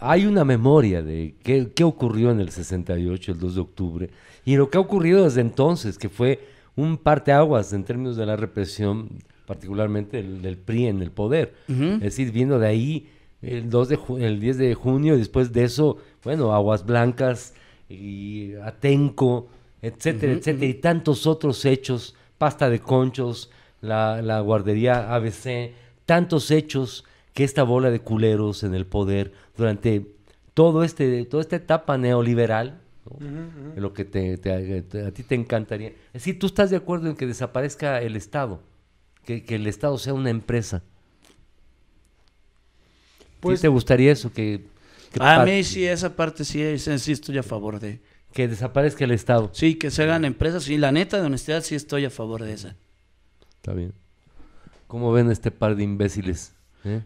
hay una memoria de qué, qué ocurrió en el 68, el 2 de octubre, y lo que ha ocurrido desde entonces, que fue un parteaguas en términos de la represión, particularmente el, del PRI en el poder. Es decir, viendo de ahí el, 2 de el 10 de junio, y después de eso, bueno, Aguas Blancas y Atenco, etcétera, etcétera, y tantos otros hechos, pasta de conchos, la, la guardería ABC, tantos hechos que esta bola de culeros en el poder durante todo este, toda esta etapa neoliberal, lo que te, a ti te encantaría. Es decir, tú estás de acuerdo en que desaparezca el Estado, que, que el Estado sea una empresa. Pues, te gustaría eso? Que, a mí sí, esa parte sí, sí estoy a favor de... Que desaparezca el Estado. Sí, que se hagan empresas. Sí, la neta de honestidad sí estoy a favor de esa. Está bien. ¿Cómo ven este par de imbéciles? ¿Eh?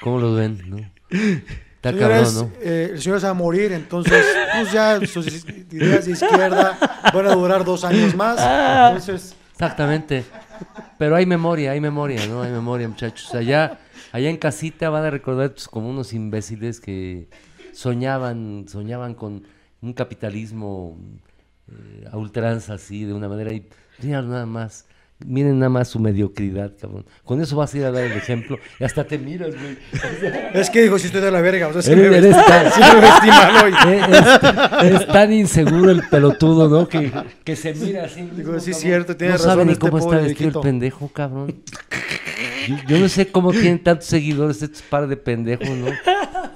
¿Cómo los ven? ¿no? Está cabrón, ¿no? Eh, el señor se va a morir, entonces pues ya sus ideas de izquierda van a durar dos años más. Ah. Entonces... Exactamente. Pero hay memoria, hay memoria, ¿no? Hay memoria, muchachos. Allá, allá en casita van a recordar pues, como unos imbéciles que soñaban, soñaban con un capitalismo eh, a ultranza así, de una manera, y nada más Miren nada más su mediocridad, cabrón. Con eso vas a ir a dar el ejemplo y hasta te miras, güey. Es que dijo, si estoy de la verga, o sea, es eres, tan, Es, tan inseguro el pelotudo, ¿no? Que, que se mira así. Digo, sí, es cierto, tiene no razón. No sabe ni este cómo está vestido el pendejo, cabrón. Yo, yo, no sé cómo tienen tantos seguidores estos par de pendejos, ¿no?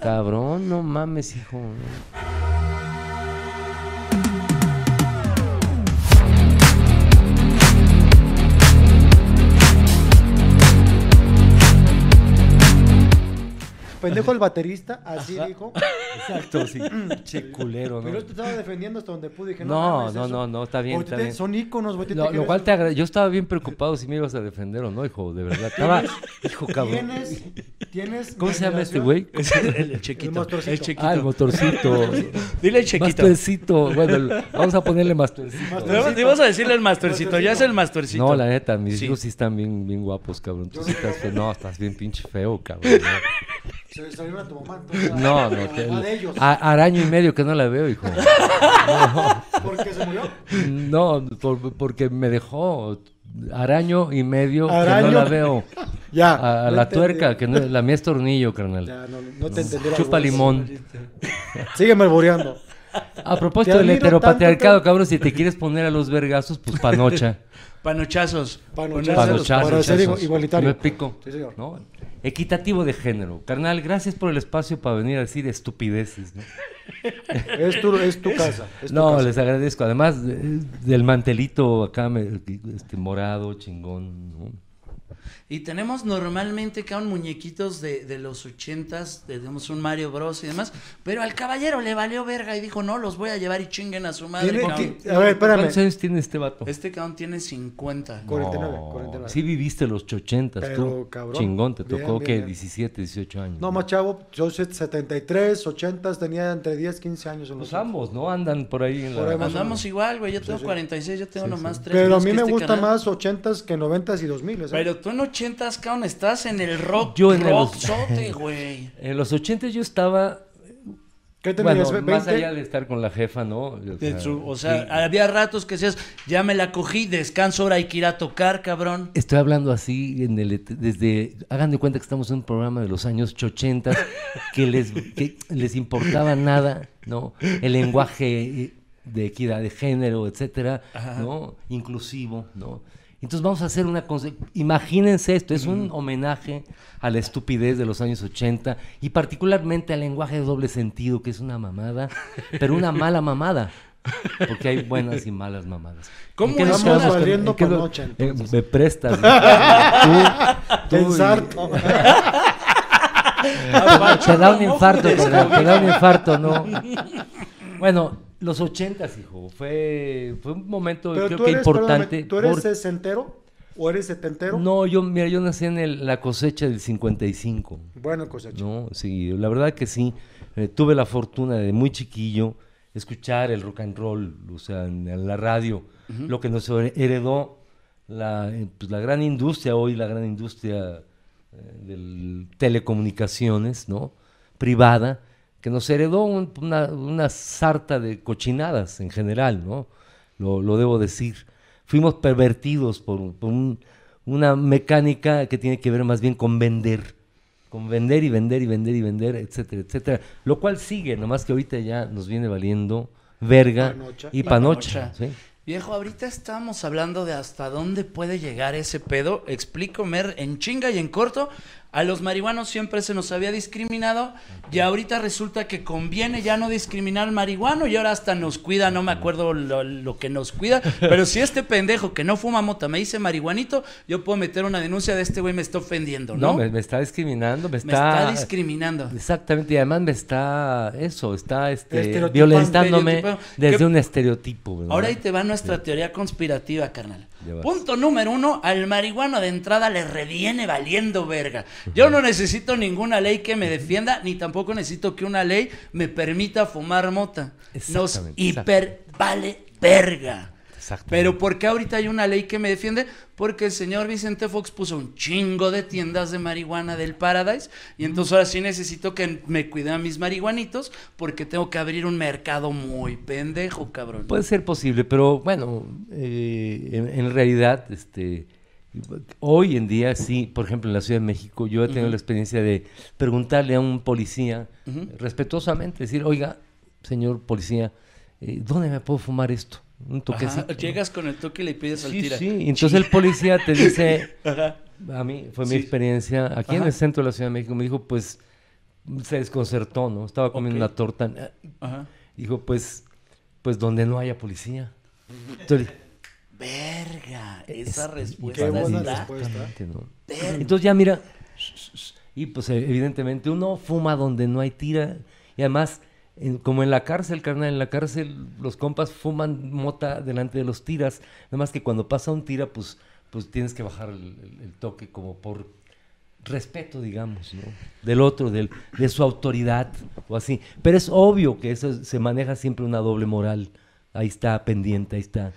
Cabrón, no mames, hijo. ¿no? Pendejo el baterista, así dijo. Exacto, sí. che culero, ¿no? Pero yo te estaba defendiendo hasta donde pude. Dije, no, no, no, no, está bien, está bien. Son íconos, güey. Lo, lo cual te agradezco. Yo estaba bien preocupado si me ibas a defender o no, hijo, de verdad. Estaba, hijo, cabrón. ¿Tienes, tienes ¿Cómo se llama este güey? El, chiquito. El, chiquito. Ah, el motorcito. Dile el chiquito. Mastercito. Bueno, vamos a ponerle mastercito. Te vas a decirle el mastercito. Ya es el mastercito. No, la neta, mis hijos sí están bien, bien guapos, cabrón. Tú sí estás, no, estás bien pinche feo, cabrón. Se salió a tu mamá. no, no. Te, a, araño y medio que no la veo, hijo. ¿Por qué se murió? No, porque me dejó araño y medio que no la veo. Ya. A, la tuerca, que no, la mía es tornillo, carnal. Ya, no, no te entendí. Chupa limón. Sígueme boreando. A propósito del heteropatriarcado, cabrón, si te quieres poner a los vergazos, pues panocha. Panochazos. Panochazos. Para ser igualitario. Me pico. Sí, señor. ¿No? Equitativo de género. Carnal, gracias por el espacio para venir a decir estupideces. ¿no? es, tu, es tu casa. no, les agradezco. Además del mantelito acá, este, morado, chingón. ¿no? Y tenemos normalmente un muñequitos de, de los ochentas, digamos un Mario Bros y demás, pero al caballero le valió verga y dijo, no, los voy a llevar y chinguen a su madre. a ver, espérame. ¿Cuántos años tiene este vato? Este cabrón tiene 50. 49, 49. Sí viviste los ochentas, tú. Cabrón, Chingón, te tocó que 17, 18 años. No, más chavo, yo 73, 80 tenía entre 10, 15 años. En los pues ambos, ¿no? Andan por ahí en la... Andamos igual, güey, yo tengo 46, yo tengo nomás 3. Pero a mí me este gusta más 80s que 90s y 2000. Pero tú en 80 ochentas, cabrón, estás en el rock, yo en rock los, güey. En los ochentas yo estaba... ¿Qué tenías, bueno, más allá de estar con la jefa, ¿no? O sea, había ratos que decías, ya me la cogí, descanso, ahora hay que ir a tocar, cabrón. Estoy hablando así en el, desde, hagan de cuenta que estamos en un programa de los años 80 que les, que les importaba nada, ¿no? El lenguaje de equidad de género, etcétera, ¿no? Inclusivo, ¿no? Entonces vamos a hacer una. Imagínense esto, es un homenaje a la estupidez de los años 80 y particularmente al lenguaje de doble sentido, que es una mamada, pero una mala mamada. Porque hay buenas y malas mamadas. ¿Cómo estamos valiendo por noche? Eh, me prestas. tú, tú te da un infarto, te da un infarto, ¿no? Bueno, los ochentas, hijo. Fue, fue un momento creo que importante. ¿Tú eres sesentero o eres setentero? No, yo, mira, yo nací en la cosecha del 55. Bueno, cosecha. No, sí, la verdad que sí. Eh, tuve la fortuna de muy chiquillo escuchar el rock and roll, o sea, en, la radio, lo que nos heredó la, eh, pues, la gran industria, hoy la gran industria eh, de telecomunicaciones, ¿no? Privada, que nos heredó una, sarta de cochinadas en general, ¿no? Lo, debo decir. Fuimos pervertidos por, una mecánica que tiene que ver más bien con vender, con vender y vender y vender y vender, etcétera, etcétera. Lo cual sigue, nomás que ahorita ya nos viene valiendo verga y panocha. Viejo, ahorita estamos hablando de hasta dónde puede llegar ese pedo. Explico, Mer, en chinga y en corto, a los marihuanos siempre se nos había discriminado y ahorita resulta que conviene ya no discriminar al marihuano y ahora hasta nos cuida, no me acuerdo lo, que nos cuida, pero si este pendejo que no fuma mota me dice marihuanito, yo puedo meter una denuncia de este güey me está ofendiendo, ¿no? No, me, está discriminando, me está... Me está discriminando. Exactamente, y además me está, eso, está este, violentándome desde un estereotipo. Ahora ahí te va nuestra teoría conspirativa, carnal. Punto número uno, al marihuano de entrada le reviene valiendo verga. Yo no necesito ninguna ley que me defienda, ni tampoco necesito que una ley me permita fumar mota. Nos hiper vale verga. Pero ¿por qué ahorita hay una ley que me defiende? Porque el señor Vicente Fox puso un chingo de tiendas de marihuana del Paradise y entonces ahora sí necesito que me cuiden a mis marihuanitos porque tengo que abrir un mercado muy pendejo, cabrón. Puede ser posible, pero bueno, eh, en, realidad, este... Hoy en día, sí, por ejemplo, en la Ciudad de México, yo he tenido la experiencia de preguntarle a un policía respetuosamente, decir, oiga, señor policía, eh, ¿dónde me puedo fumar esto? Un toquecito. Llegas con el toque y le pides al tira. Sí, entonces el policía te dice, a mí fue mi experiencia, aquí en el centro de la Ciudad de México, me dijo, pues, se desconcertó, ¿no? Estaba comiendo una torta. Ajá. Dijo, pues, pues donde no haya policía. Entonces, Verga, esa respuesta. Qué buena respuesta. Entonces ya mira, y pues evidentemente uno fuma donde no hay tira y además como en la cárcel, carnal, en la cárcel los compas fuman mota delante de los tiras, nada más que cuando pasa un tira, pues, pues tienes que bajar el, toque como por respeto, digamos, ¿no? Del otro, del, de su autoridad o así. Pero es obvio que eso se maneja siempre una doble moral. Ahí está pendiente, ahí está.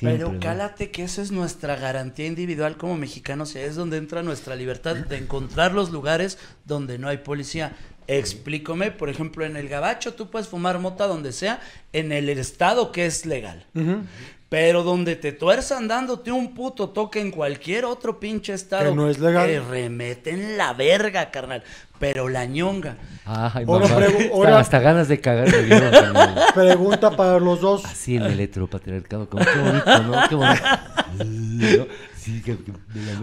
Pero cálate que esa es nuestra garantía individual como mexicanos, es donde entra nuestra libertad de encontrar los lugares donde no hay policía. Explícame, por ejemplo, en el Gabacho tú puedes fumar mota donde sea, en el estado que es legal. Pero donde te tuerzan dándote un puto toque en cualquier otro pinche estado. Que no es legal. Te remeten la verga, carnal. Pero la ñonga. Ay, ahora, hasta ganas de cagar de vida, Pregunta para los dos. Así en el heteropatriarcado. Como, qué bonito, ¿no? Qué bonito.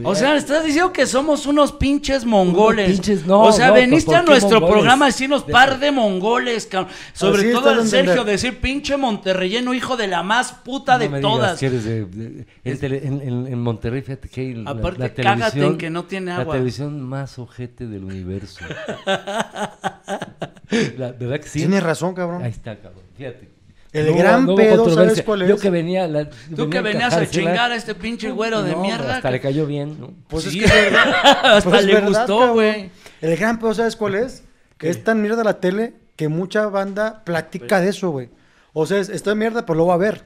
o sea, estás diciendo que somos unos pinches mongoles. o sea, veniste a nuestro programa a decirnos par de mongoles, Sobre todo al Sergio, decir pinche monterreyeno, hijo de la más puta de todas. en, Monterrey, fíjate que Aparte, la, televisión, que no tiene agua. La televisión más ojete del universo. la, ¿Verdad que sí? Tienes razón, cabrón. Ahí está, cabrón. Fíjate. El gran pedo, ¿sabes cuál es? Yo que venía... La, Tú que venías a chingar a este pinche güero de mierda. Hasta le cayó bien, ¿no? Pues es que es verdad. hasta pues le gustó, güey. El gran pedo, ¿sabes cuál es? Que es tan mierda la tele que mucha banda platica de eso, güey. O sea, está mierda, pero lo va a ver.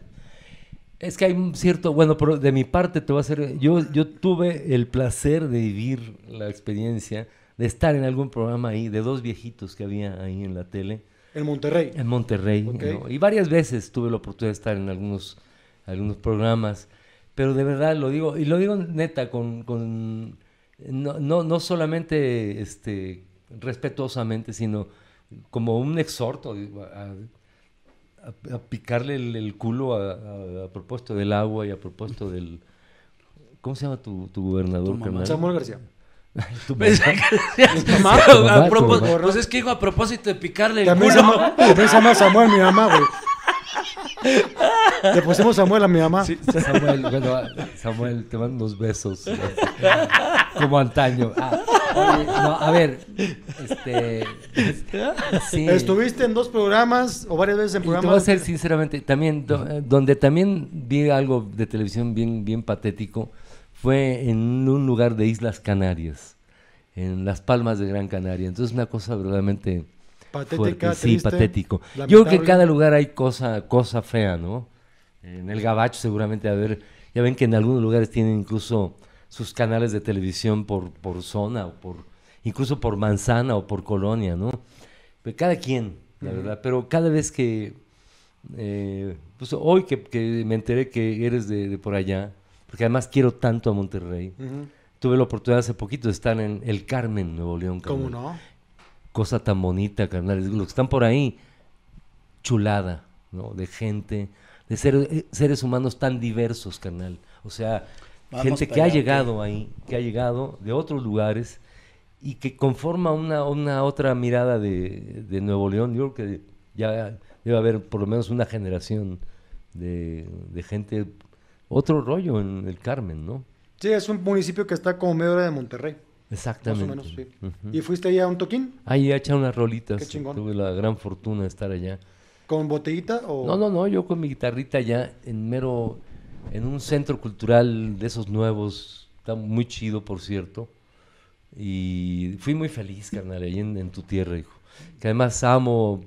Es que hay un cierto, bueno, pero de mi parte te voy a hacer, yo, yo tuve el placer de vivir la experiencia de estar en algún programa ahí, de dos viejitos que había ahí en la tele en Monterrey. En Monterrey. Y varias veces tuve la oportunidad de estar en algunos, algunos programas. Pero de verdad lo digo, y lo digo neta, con, con no, no, no solamente este, respetuosamente, sino como un exhorto a, a, picarle el, culo a, propósito del agua y a propósito del... ¿Cómo se llama tu, tu gobernador? Samuel García. pues es que digo a propósito de picarle el culo. se llama Samuel, mi mamá, güey. Le pusimos Samuel a mi mamá. Samuel, bueno, Samuel, te mando unos besos. Como antaño. Ah, a ver, este. ¿Estuviste en dos programas o varias veces en programas? te voy a ser sinceramente, también, donde también vi algo de televisión bien, bien patético fue en un lugar de Islas Canarias, en las Palmas de Gran Canaria. Entonces una cosa verdaderamente Patética, sí, patético. Yo creo que en cada lugar hay cosa, cosa fea, ¿no? En el Gabacho seguramente a ver, ya ven que en algunos lugares tienen incluso sus canales de televisión por, por zona o por incluso por manzana o por colonia, ¿no? pues, cada quien, la verdad, pero cada vez que, eh, pues hoy que, me enteré que eres de, por allá, porque además quiero tanto a Monterrey, tuve la oportunidad hace poquito de estar en El Carmen, Nuevo León. ¿Cómo no? Cosa tan bonita, carnal. Los que están por ahí, chulada, ¿no? De gente, de eh, seres humanos tan diversos, carnal. O sea, gente que ha llegado ahí, que ha llegado de otros lugares y que conforma una, una otra mirada de, Nuevo León. Yo creo que ya debe haber por lo menos una generación de, gente, otro rollo en el Carmen, ¿no? Sí, es un municipio que está como medio hora de Monterrey. Exactamente. Más o menos, sí. ¿Y fuiste ahí a un toquín? Ahí a echar unas rolitas. Tuve la gran fortuna de estar allá. ¿Con botellita o...? No, no, no, yo con mi guitarrita allá en mero, en un centro cultural de esos nuevos, está muy chido, por cierto. Y fui muy feliz, carnal, ahí en, tu tierra, hijo. Que además amo un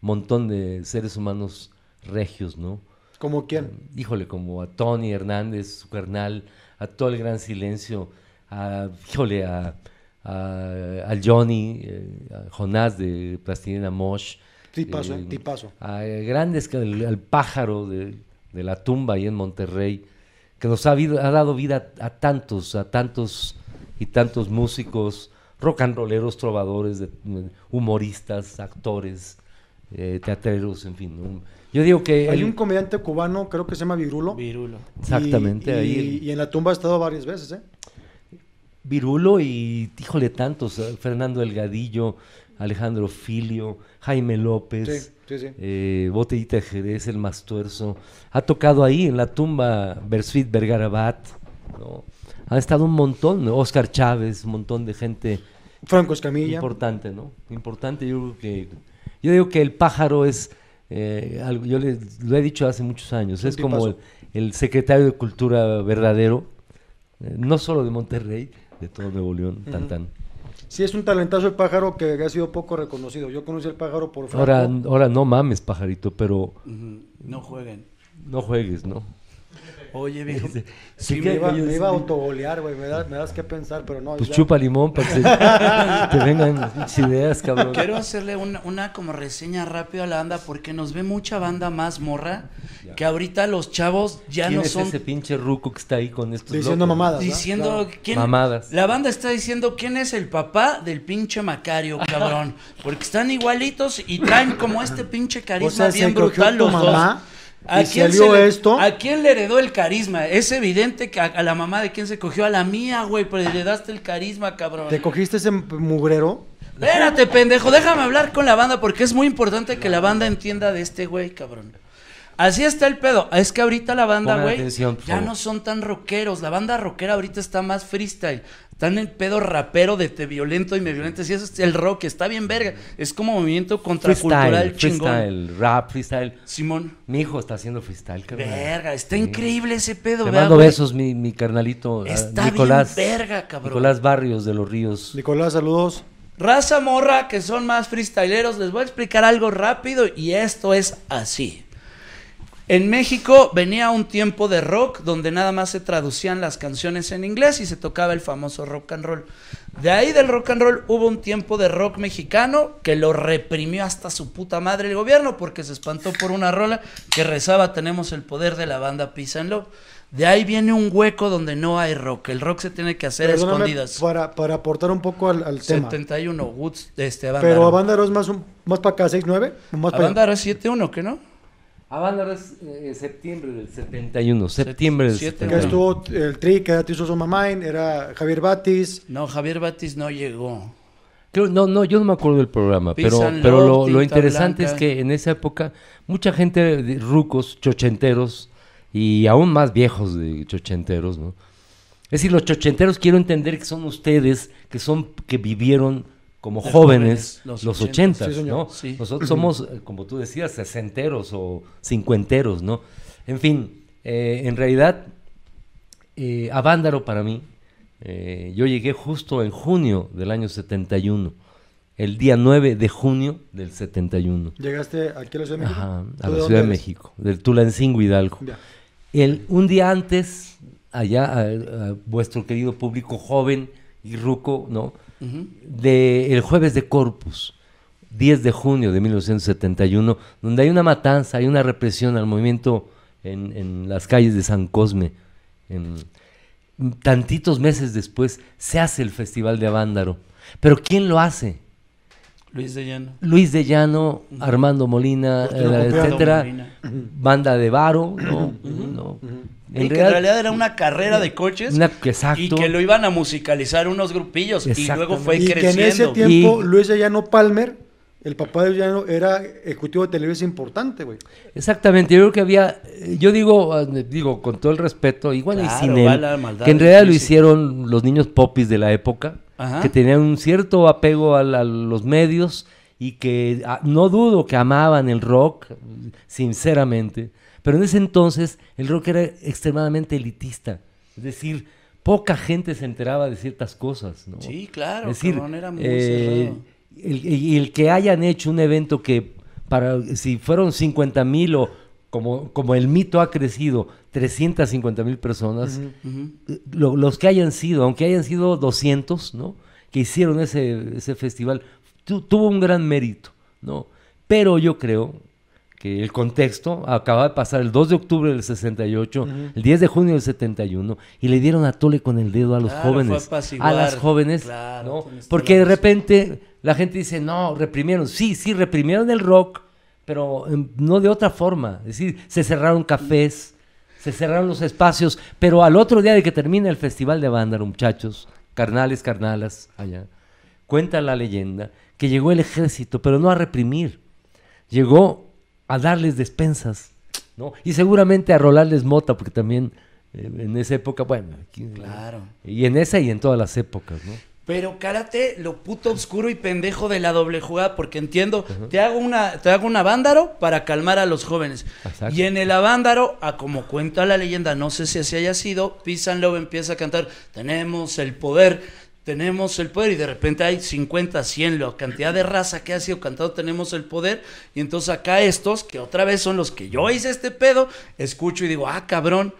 montón de seres humanos regios, ¿no? ¿Como quién? híjole, como a Tony Hernández, su carnal, a todo el gran silencio, a, híjole, a, al Johnny, eh, a Jonás de Plastilina Mosh. Tipazo, eh, tipazo. A grandes, al, pájaro de, la tumba ahí en Monterrey, que nos ha, ha dado vida a tantos, a tantos y tantos músicos, rock and rolleros, trovadores, humoristas, actores, eh, teatreros, en fin. Yo digo que... Hay un comediante cubano, creo que se llama Virulo. Virulo. Exactamente. Y, ahí y, en la tumba ha estado varias veces, ¿eh? Virulo y, híjole, tantos, eh, Fernando Elgadillo, Alejandro Filio, Jaime López, eh, Botellita de Jerez, El Mastuerzo. Ha tocado ahí en la tumba Bersuit Vergarabat, ¿no? ha estado un montón, Oscar Chávez, un montón de gente. Franco Escamilla. Importante, ¿no? Importante, yo creo que. Yo digo que el pájaro es. Eh, algo, yo lo he dicho hace muchos años, es como el, secretario de Cultura verdadero, eh, no solo de Monterrey, de todo Nuevo León, tan tan. Sí, es un talentazo el pájaro que ha sido poco reconocido. Yo conocí el pájaro por Franco. Ahora, ahora no mames, pajarito, pero. No jueguen. No juegues, ¿no? Oye, viejo. Sí, me, iba, me iba a autogolear, güey. Me, das, me das que pensar, pero no. Pues chupa limón para que te vengan ideas, cabrón. Quiero hacerle una, una, como reseña rápida a la banda porque nos ve mucha banda más morra que ahorita los chavos ya no son. ese pinche ruco que está ahí con estos. Diciendo mamadas. Diciendo. ¿quién... Mamadas. La banda está diciendo quién es el papá del pinche Macario, cabrón. Porque están igualitos y traen como este pinche carisma bien brutal los dos. ¿A quién salió esto? ¿A quién le heredó el carisma? Es evidente que a, la mamá de quién se cogió, a la mía, güey, pero le heredaste el carisma, cabrón. ¿Te cogiste ese mugrero? Espérate, pendejo, déjame hablar con la banda porque es muy importante que la banda entienda de este güey, cabrón. Así está el pedo. Es que ahorita la banda, güey, ya no son tan rockeros. La banda rockera ahorita está más freestyle. Está en el pedo rapero de te violento y me violento. Si eso es el rock, está bien verga. Es como movimiento contracultural freestyle, chingón. Freestyle, rap, freestyle. Simón. Mi hijo está haciendo freestyle, cabrón. Verga, está increíble ese pedo, Te mando besos, mi, mi carnalito. Está Nicolás, bien verga, cabrón. Nicolás Barrios de los Ríos. Nicolás, saludos. Raza morra, que son más freestyleros, les voy a explicar algo rápido y esto es así. En México venía un tiempo de rock donde nada más se traducían las canciones en inglés y se tocaba el famoso rock and roll. De ahí del rock and roll hubo un tiempo de rock mexicano que lo reprimió hasta su puta madre el gobierno porque se espantó por una rola que rezaba tenemos el poder de la banda Peace and Love. De ahí viene un hueco donde no hay rock. El rock se tiene que hacer a escondidas. Para, para aportar un poco al, al tema. 71, Woods, este, Pero Avándaro es más, más para acá, 6-9. Avándaro es 7-1, ¿qué no? Avándaro es eh, septiembre del 71. Septiembre del 71. Que estuvo el tri, que era Tisoso Mamain, era Javier Batis. No, Javier Batis no llegó. no, no, yo no me acuerdo del programa, pero, pero lo, interesante es que en esa época mucha gente de rucos, chochenteros y aún más viejos de chochenteros, ¿no? Es decir, los chochenteros quiero entender que son ustedes que son que vivieron como jóvenes, los, ochentas, ¿no? Nosotros somos, eh, como tú decías, sesenteros o cincuenteros, ¿no? En fin, eh, en realidad, eh, Avándaro para mí, eh, yo llegué justo en junio del año 71, el día 9 de junio del 71. ¿Llegaste aquí a la Ciudad de México? Ajá, a la Ciudad de México, del Tulancingo Hidalgo. El, un día antes, allá, a vuestro querido público joven y ruco, ¿no? De el jueves de Corpus. 10 de junio de 1971, donde hay una matanza, hay una represión al movimiento en, las calles de San Cosme. En, tantitos meses después se hace el Festival de Avándaro. Pero ¿quién lo hace? Luis de Llano. Luis de Llano, Armando Molina, etcétera. Banda de Varo, ¿no? En, que en realidad era una carrera de coches y que lo iban a musicalizar unos grupillos y luego fue y creciendo. Que en ese tiempo Luis Llano Palmer el papá de Llano era ejecutivo de televisión importante, güey. Exactamente, yo creo que había, yo digo, ah, digo con todo el respeto, igual y sin él, que en realidad lo hicieron los niños popis de la época, que tenían un cierto apego a, los medios y que ah, no dudo que amaban el rock, sinceramente, pero en ese entonces el rock era extremadamente elitista, es decir, poca gente se enteraba de ciertas cosas, ¿no? Sí, claro, es decir, era muy eh, y el, que hayan hecho un evento que, para si fueron 50 mil o como, como el mito ha crecido, 350 mil personas, eh, los que hayan sido, aunque hayan sido 200, ¿no? Que hicieron ese, ese festival, tuvo un gran mérito, ¿no? Pero yo creo que el contexto acaba de pasar el 2 de octubre del 68, el 10 de junio del 71, y le dieron a tole con el dedo a los jóvenes, a las jóvenes, ¿no? Porque de repente la gente dice, no, reprimieron. Sí, sí, reprimieron el rock, pero em, no de otra forma. Es decir, se cerraron cafés, se cerraron los espacios, pero al otro día de que termina el Festival de Vándaro, muchachos, carnales, carnalas, allá, cuenta la leyenda que llegó el ejército, pero no a reprimir, llegó a darles despensas, ¿no? Y seguramente a rolarles mota, porque también eh, en esa época, bueno, claro. y en esa y en todas las épocas, ¿no? Pero cárate lo puto oscuro y pendejo de la doble jugada, porque entiendo, te hago una, te hago un avándaro para calmar a los jóvenes. Y en el avándaro, a como cuenta la leyenda, no sé si así haya sido, Pisan Love empieza a cantar, tenemos el poder, tenemos el poder, y de repente hay 50, 100, la cantidad de raza que ha sido cantado, tenemos el poder, y entonces acá estos, que otra vez son los que yo hice este pedo, escucho y digo, ah, cabrón,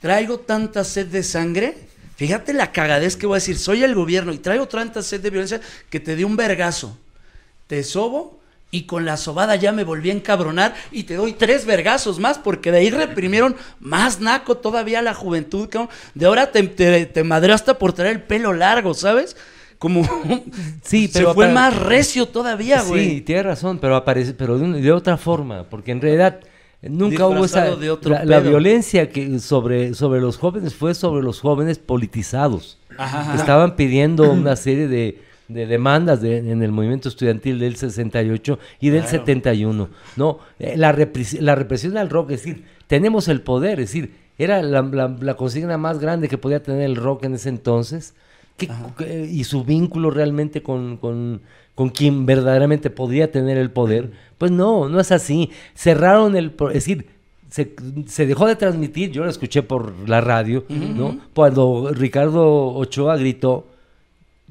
traigo tanta sed de sangre Fíjate la cagadez que voy a decir, soy el gobierno y traigo tanta sed de violencia que te di un vergazo. Te sobo y con la sobada ya me volví a encabronar y te doy tres vergazos más porque de ahí reprimieron más naco todavía la juventud. De ahora te, te, hasta por traer el pelo largo, ¿sabes? Como sí, pero se fue más recio todavía, güey. Sí, tienes razón, pero aparece, pero de otra forma, porque en realidad Nunca hubo esa... la, violencia que sobre, sobre los jóvenes fue sobre los jóvenes politizados. Estaban pidiendo una serie de, demandas en el movimiento estudiantil del 68 y del 71. ¿no? Eh, la, la represión al rock, es decir, tenemos el poder, es decir, era la, consigna más grande que podía tener el rock en ese entonces. y su vínculo realmente con, con quien verdaderamente podría tener el poder. Pues no, no es así. Cerraron el... Es decir, se, dejó de transmitir, yo lo escuché por la radio, ¿no? Cuando Ricardo Ochoa gritó...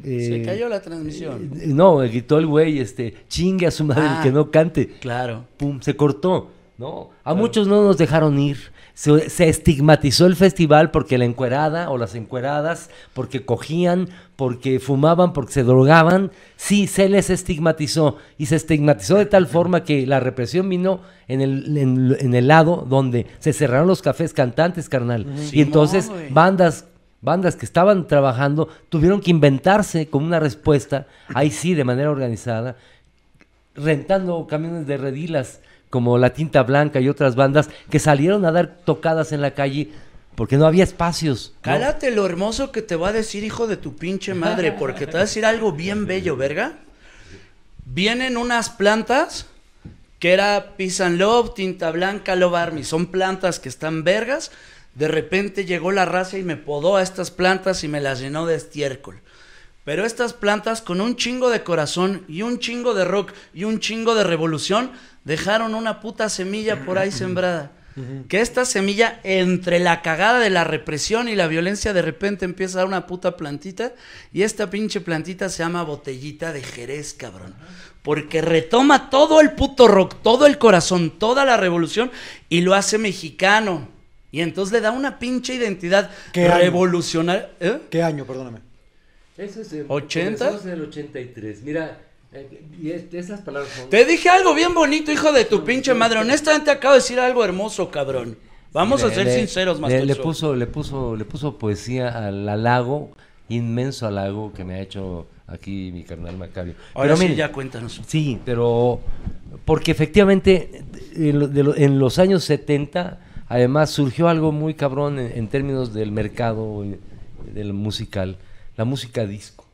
se cayó la transmisión. Eh, no, gritó el güey, este, chingue a su madre que ah, no cante. Claro. Pum, se cortó. ¿no? A muchos no nos dejaron ir. Se, estigmatizó el festival porque la encuerada o las encueradas, porque cogían, porque fumaban, porque se drogaban. Sí, se les estigmatizó. Y se estigmatizó de tal forma que la represión vino en el, en, el lado donde se cerraron los cafés cantantes, carnal. y entonces bandas bandas que estaban trabajando tuvieron que inventarse como una respuesta, ahí sí, de manera organizada, rentando camiones de redilas como La Tinta Blanca y otras bandas que salieron a dar tocadas en la calle porque no había espacios. Cálate lo hermoso que te va a decir hijo de tu pinche madre, porque te va a decir algo bien bello, verga. Vienen unas plantas que era Peace and Love, Tinta Blanca, Love Army, son plantas que están vergas. De repente llegó la raza y me podó a estas plantas y me las llenó de estiércol. Pero estas plantas con un chingo de corazón y un chingo de rock y un chingo de revolución dejaron una puta semilla por ahí sembrada. Que esta semilla, entre la cagada de la represión y la violencia, de repente empieza a dar una puta plantita. Y esta pinche plantita se llama botellita de Jerez, cabrón. Porque retoma todo el puto rock, todo el corazón, toda la revolución y lo hace mexicano. Y entonces le da una pinche identidad revolucionaria. ¿Eh? ¿Qué año, perdóname? Eso es el, 80. Eso es el 83. Mira, Eh, esas palabras Te dije algo bien bonito, hijo de tu pinche madre. Honestamente acabo de decir algo hermoso, cabrón. Vamos a ser sinceros, más le, le puso, le puso, le puso poesía al halago, inmenso halago que me ha hecho aquí mi carnal Macario. Ahora pero sí, ya cuéntanos. Sí, pero porque efectivamente en, los años 70 además surgió algo muy cabrón en, términos del mercado del musical, la música disco,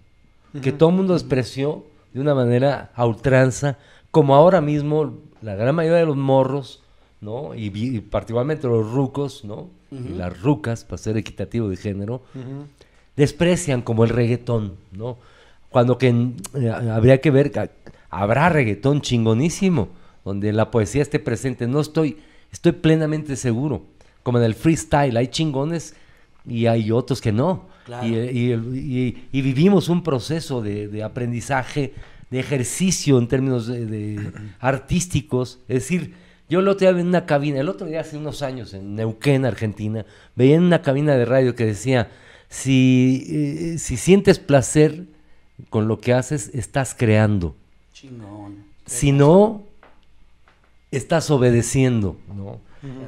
que todo el mundo despreció de una manera a ultranza, como ahora mismo la gran mayoría de los morros, ¿no? Y, particularmente los rucos, ¿no? Y las rucas, para ser equitativo de género, desprecian como el reggaetón, ¿no? Cuando que eh, habría que ver, habrá reggaetón chingonísimo, donde la poesía esté presente. No estoy, estoy plenamente seguro. Como en el freestyle, hay chingones y hay otros que no. Y, vivimos un proceso de, aprendizaje, de ejercicio en términos de, artísticos. Es decir, yo el otro día en una cabina, el otro día hace unos años en Neuquén, Argentina, veía en una cabina de radio que decía, si, eh, si sientes placer con lo que haces, estás creando. Si no, estás obedeciendo.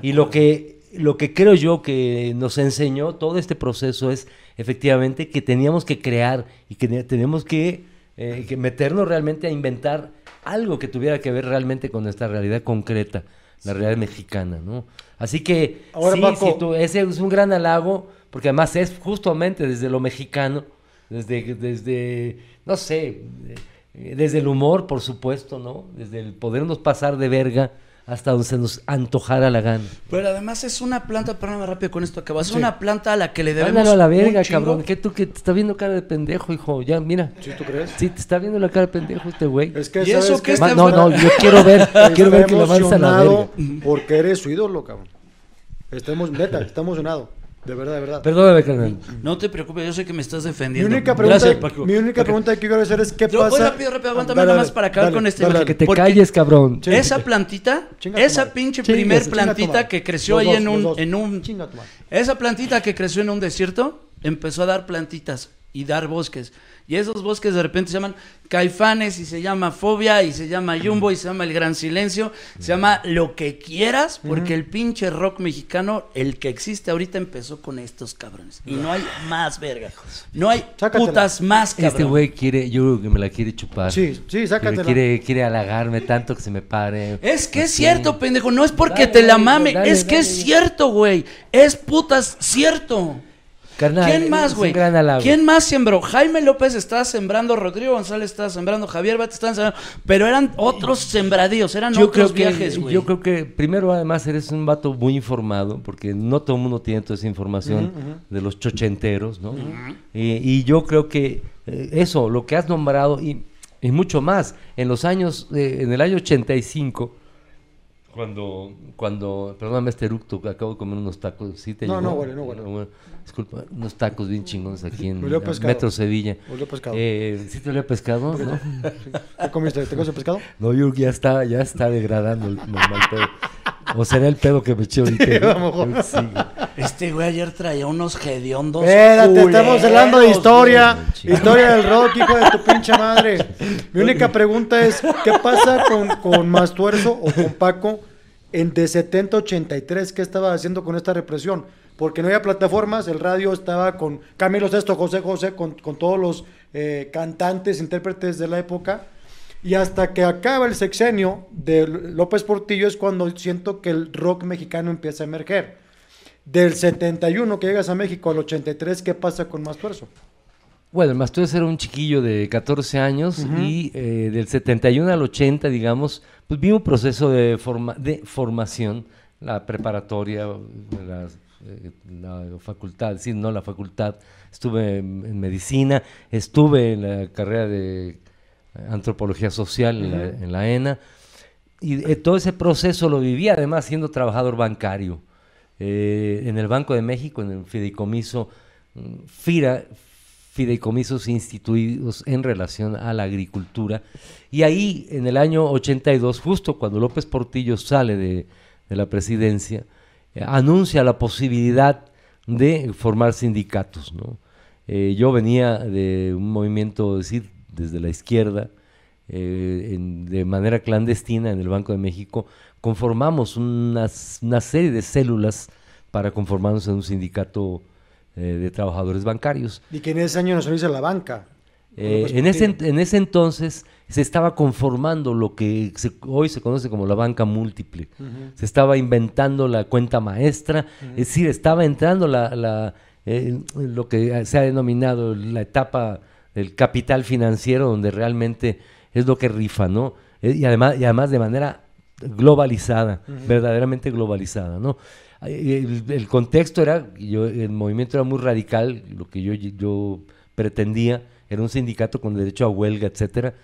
Y lo que, lo que creo yo que nos enseñó todo este proceso es efectivamente que teníamos que crear y que teníamos que, eh, que meternos realmente a inventar algo que tuviera que ver realmente con nuestra realidad concreta, la realidad mexicana, ¿no? Así que Ahora, sí, ese es un gran halago, porque además es justamente desde lo mexicano, desde, desde no sé, desde el humor, por supuesto, ¿no? Desde el podernos pasar de verga hasta donde se nos antojara la gana. Pero además es una planta, perdóname rápido con esto acabas, es una planta a la que le debemos Ándalo a la verga, cabrón, que tú que te está viendo cara de pendejo, hijo, ya, mira. ¿Sí tú crees? Sí, te está viendo la cara de pendejo este güey. Es que, ¿Y eso que No, no, yo quiero ver, quiero ver que lo avanza a la verga. Porque eres su ídolo, cabrón. Estamos, neta, está emocionado. De verdad, de verdad. Perdóname, carnal. No te preocupes, yo sé que me estás defendiendo. Mi única pregunta, mi única pregunta que quiero hacer es qué pasa. Voy rápido, rápido, aguántame nada más para acabar con este. que te calles, cabrón. Esa plantita, esa pinche primer plantita que creció ahí en un, en un, esa plantita que creció en un desierto, empezó a dar plantitas y dar bosques. Y esos bosques de repente se llaman Caifanes y se llama Fobia y se llama Jumbo y se llama El Gran Silencio, se llama Lo que quieras, porque el pinche rock mexicano, el que existe ahorita, empezó con estos cabrones. Y no hay más verga. No hay putas más cabrones. Este güey quiere, yo creo que me la quiere chupar. Sí, sí, sácatela. Quiere, quiere halagarme tanto que se me pare. Es que es cierto, pendejo, no es porque te la mame, es que es cierto, güey. Es putas cierto. ¿Quién más, güey? ¿Quién más sembró? Jaime López estaba sembrando, Rodrigo González estaba sembrando, Javier Bat estaba sembrando, pero eran otros sembradíos, eran otros viajes, güey. Yo creo que primero además eres un vato muy informado, porque no todo el mundo tiene toda esa información de los chochenteros, ¿no? y, yo creo que eh, eso, lo que has nombrado y, y mucho más, en los años, en el año 85, cuando, cuando, perdóname este eructo, acabo de comer unos tacos, ¿sí te No, no, bueno, no, bueno. Disculpa, unos tacos bien chingones aquí en Metro Sevilla. Olió pescado. Eh, ¿Sí te olía pescado? ¿no? ¿Qué comiste? ¿Te comiste pescado? No, yo ya está, ya está degradando el normal pedo. O será el pedo que me eché ahorita. Sí, este güey ayer traía unos hediondos. Espérate, estamos hablando de historia. Historia del rock, hijo de tu pinche madre. Mi única pregunta es: ¿qué pasa con, con Mastuerzo o con Paco en de 70 83? ¿Qué estaba haciendo con esta represión? Porque no había plataformas, el radio estaba con Camilo Sesto, José José, con, todos los eh, cantantes, intérpretes de la época, y hasta que acaba el sexenio de López Portillo es cuando siento que el rock mexicano empieza a emerger. Del 71 que llegas a México al 83, ¿qué pasa con Mastuerzo? Bueno, Mastuerzo era un chiquillo de 14 años y eh, del 71 al 80, digamos, pues vi un proceso de, forma, de formación, la preparatoria, las la facultad, sí, no la facultad, estuve en, medicina, estuve en la carrera de antropología social en, la, ENA, y eh, todo ese proceso lo viví además siendo trabajador bancario eh, en el Banco de México, en el fideicomiso mm, FIRA, fideicomisos instituidos en relación a la agricultura. Y ahí, en el año 82, justo cuando López Portillo sale de la presidencia, eh, anuncia la posibilidad de formar sindicatos. ¿no? Eh, yo venía de un movimiento, decir, desde la izquierda, eh, de manera clandestina en el Banco de México, conformamos una serie de células para conformarnos en un sindicato eh, de trabajadores bancarios. Y que en ese año nos hizo la banca. Eh, en, ese, en ese entonces se estaba conformando lo que hoy se conoce como la banca múltiple. Se estaba inventando la cuenta maestra, es decir, estaba entrando la, eh, lo que se ha denominado la etapa del capital financiero, donde realmente es lo que rifa, ¿no? y, además, y además de manera globalizada, verdaderamente globalizada, ¿no? El, contexto era, yo, el movimiento era muy radical, lo que yo, yo pretendía era un sindicato con derecho a huelga, etcétera,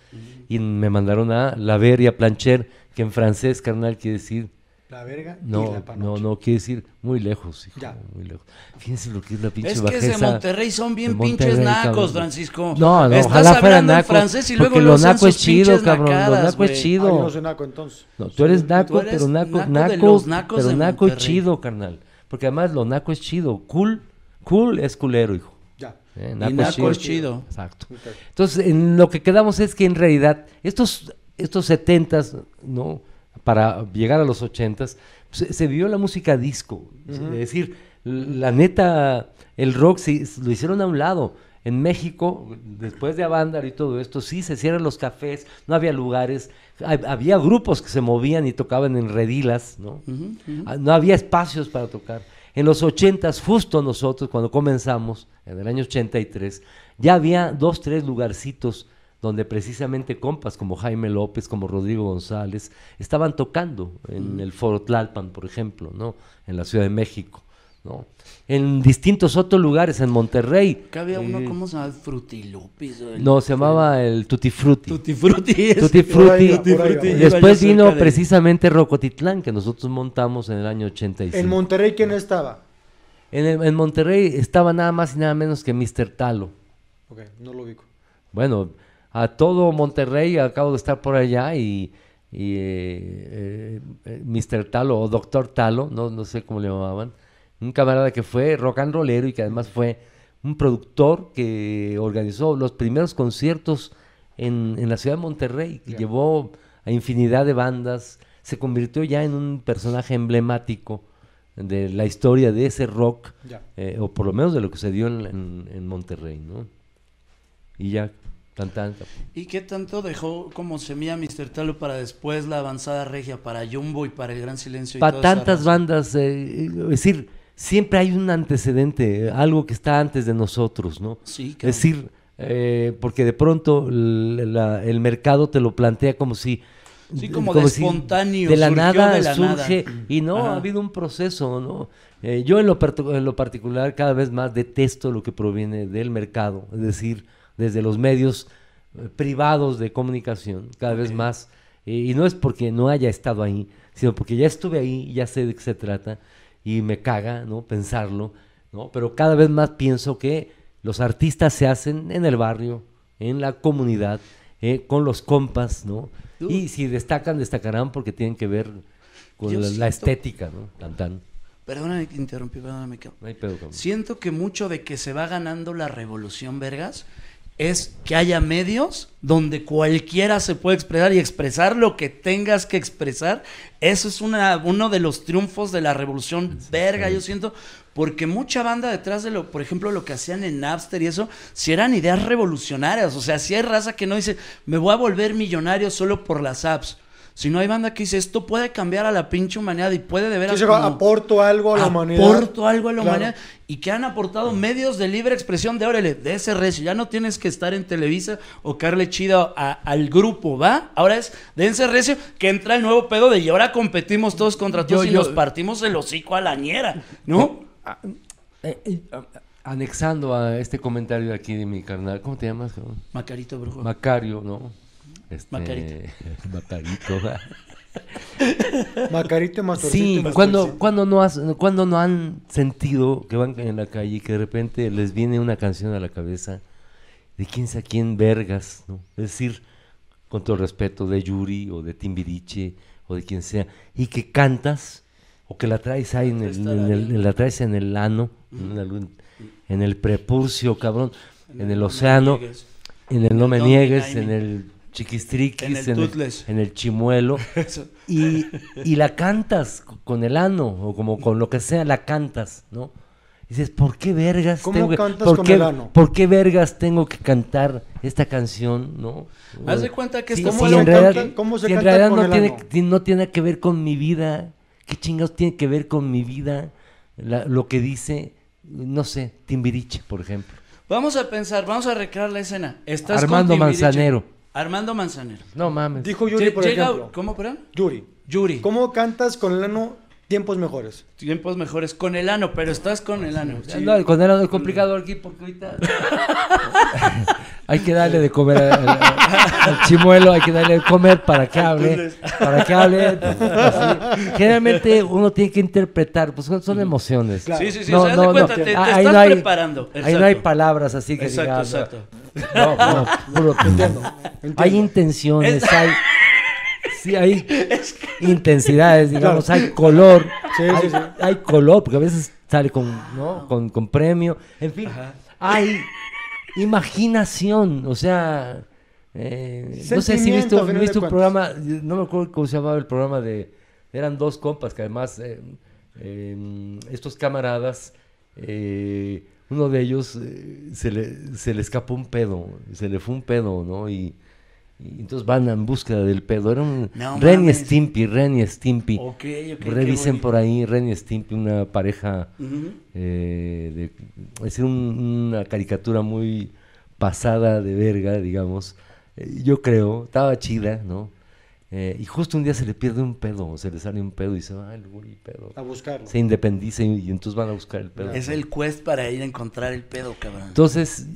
y me mandaron a La Ver y a Plancher, que en francés, carnal, quiere decir la verga no, y la No, no, quiere decir muy lejos, hijo, muy lejos. Fíjense lo que es la pinche Es que de Monterrey son bien pinches nacos, Francisco. No, no, Estás ojalá fuera naco. francés y luego lo naco es chido, cabrón. lo naco es chido. Ay, no soy naco entonces. No, tú eres naco, pero naco, naco, naco pero naco es chido, carnal. Porque además lo naco es chido. Cool, cool es culero, hijo. Ya. Eh, naco, y naco es chido. Exacto. Entonces, en lo que quedamos es que en realidad estos estos setentas, ¿no? Para llegar a los ochentas, se, vivió la música disco. Es decir, la neta, el rock se, lo hicieron a un lado. En México, después de Avándaro y todo esto, sí se cierran los cafés, no había lugares, había grupos que se movían y tocaban en redilas, ¿no? Ah, no había espacios para tocar. En los ochentas, justo nosotros, cuando comenzamos, en el año 83, ya había dos, tres lugarcitos donde precisamente compas como Jaime López, como Rodrigo González, estaban tocando en el Foro Tlalpan, por ejemplo, ¿no? En la Ciudad de México, ¿no? En distintos otros lugares, en Monterrey. ¿Qué había uno, eh, ¿cómo se llama? Frutilupis. No, se llamaba el Tutti Frutti. Tutti Frutti. Tutti Frutti. Después vino precisamente Rocotitlán, que nosotros montamos en el año 85. ¿En Monterrey quién estaba? En, en Monterrey estaba nada más y nada menos que Mr. Talo. Ok, no lo ubico. Bueno, a todo Monterrey, acabo de estar por allá y, y eh, eh, Mr. Talo o Doctor Talo, no, no sé cómo le llamaban, un camarada que fue rock and rollero y que además fue un productor que organizó los primeros conciertos en, en la ciudad de Monterrey, que llevó a infinidad de bandas, se convirtió ya en un personaje emblemático de la historia de ese rock, eh, o por lo menos de lo que se dio en, en, en Monterrey, ¿no? Y ya ¿Y qué tanto dejó como semilla Mr. Talo para después la avanzada regia, para Jumbo y para el Gran Silencio? para tantas bandas, eh, es decir, siempre hay un antecedente, algo que está antes de nosotros, ¿no? Sí, Es decir, eh, porque de pronto el mercado te lo plantea como si... Sí, como, de espontáneo. de la nada surge y no, ha habido un proceso, ¿no? Eh, yo en lo, en lo particular cada vez más detesto lo que proviene del mercado, es decir, desde los medios eh, privados de comunicación, cada vez más. y no es porque no haya estado ahí, sino porque ya estuve ahí, ya sé de qué se trata y me caga, ¿no? Pensarlo, ¿no? Pero cada vez más pienso que los artistas se hacen en el barrio, en la comunidad, eh, con los compas, ¿no? Y si destacan, destacarán porque tienen que ver con la, estética, ¿no? Tan, tan. Perdóname que interrumpí, perdóname que... Siento que mucho de que se va ganando la revolución, Vergas, es que haya medios donde cualquiera se puede expresar y expresar lo que tengas que expresar. Eso es una, uno de los triunfos de la revolución verga, yo siento, porque mucha banda detrás de lo, por ejemplo, lo que hacían en Napster y eso, si eran ideas revolucionarias, o sea, si hay raza que no dice, me voy a volver millonario solo por las apps. Si no hay banda que dice, esto puede cambiar a la pinche humanidad y puede de veras. aporto algo a la humanidad. Aporto algo a la humanidad. Y que han aportado medios de libre expresión de órale, de ese recio. Ya no tienes que estar en Televisa o carle chido al grupo, ¿va? Ahora es de ese recio que entra el nuevo pedo de y ahora competimos todos contra todos y nos partimos el hocico a la ñera, ¿no? Ah, eh, eh, anexando a este comentario de aquí de mi carnal, ¿cómo te llamas? Macarito Brujo. Macario, ¿no? Este, Macarito. Macarito. Macarito más Sí, cuando, cuando, no has, cuando no han sentido que van en la calle y que de repente les viene una canción a la cabeza de quién sabe quién vergas, ¿no? Es decir, con todo respeto, de Yuri o de Timbiriche o de quien sea, y que cantas o que la traes ahí en el, la traes en el ano, en, el, prepurcio, cabrón, en el océano, en el no me niegues, en el chiquistriquis, En el en el, toothless. en el chimuelo, y, y la cantas con el ano, o como con lo que sea, la cantas, ¿no? Y dices, ¿por qué vergas ¿Cómo tengo que, cantas por con qué- el ano? ¿Por qué vergas tengo que cantar esta canción, no? Haz de cuenta que Sí, esto sí, ¿Cómo se en lo realidad, canta- cómo se si en canta realidad con no el tiene, no tiene que ver con mi vida. ¿Qué chingados tiene que ver con mi vida? La- lo que dice, no sé, Timbiriche, por ejemplo. Vamos a pensar, vamos a recrear la escena. Estás Armando. Manzanero. Armando Manzanero. No mames. Dijo Yuri, por llega- ejemplo. ¿Cómo, perdón? Yuri. Yuri. ¿Cómo cantas con el ano tiempos mejores? Tiempos mejores con el ano, pero estás con el ano. sí. No, con el ano es complicado aquí porque ahorita hay que darle de comer al, al- al chimuelo, hay que darle de comer para que hable, para que hable. así. Generalmente uno tiene que interpretar, pues son, son emociones. Claro. Sí, sí, sí. o sea, haz de cuenta, te, te Ahí estás no hay- preparando. Ahí no hay Exacto. palabras así que Exacto, diga, exacto. No, no, puro- Hay intenciones, Es- hay sí hay intensidades, digamos, hay color, Sí, hay, sí, sí. hay color, porque a veces sale con, ¿no? con, con premio, en fin, Ajá. hay imaginación, o sea, eh, no sé si visto de un programa, no me acuerdo cómo se llamaba el programa de, eran dos compas que además eh, eh, estos camaradas, eh, uno de ellos eh, se, le, se le escapó un pedo, se le fue un pedo, ¿no? Y, y entonces van en búsqueda del pedo. Era un No Ren y. Stimpy, Ren y Stimpy. Ok, ok. qué Revisen por ahí Ren y Stimpy, una pareja, eh, de, es un- una caricatura muy pasada de verga, digamos. Eh, yo creo, estaba chida, ¿no? Eh, y justo un día se le pierde un pedo, se le sale un pedo y se va, el güey, pedo. A buscarlo. Se independiza y, y entonces van a buscar el pedo. Es el quest para ir a encontrar el pedo, cabrón. Entonces,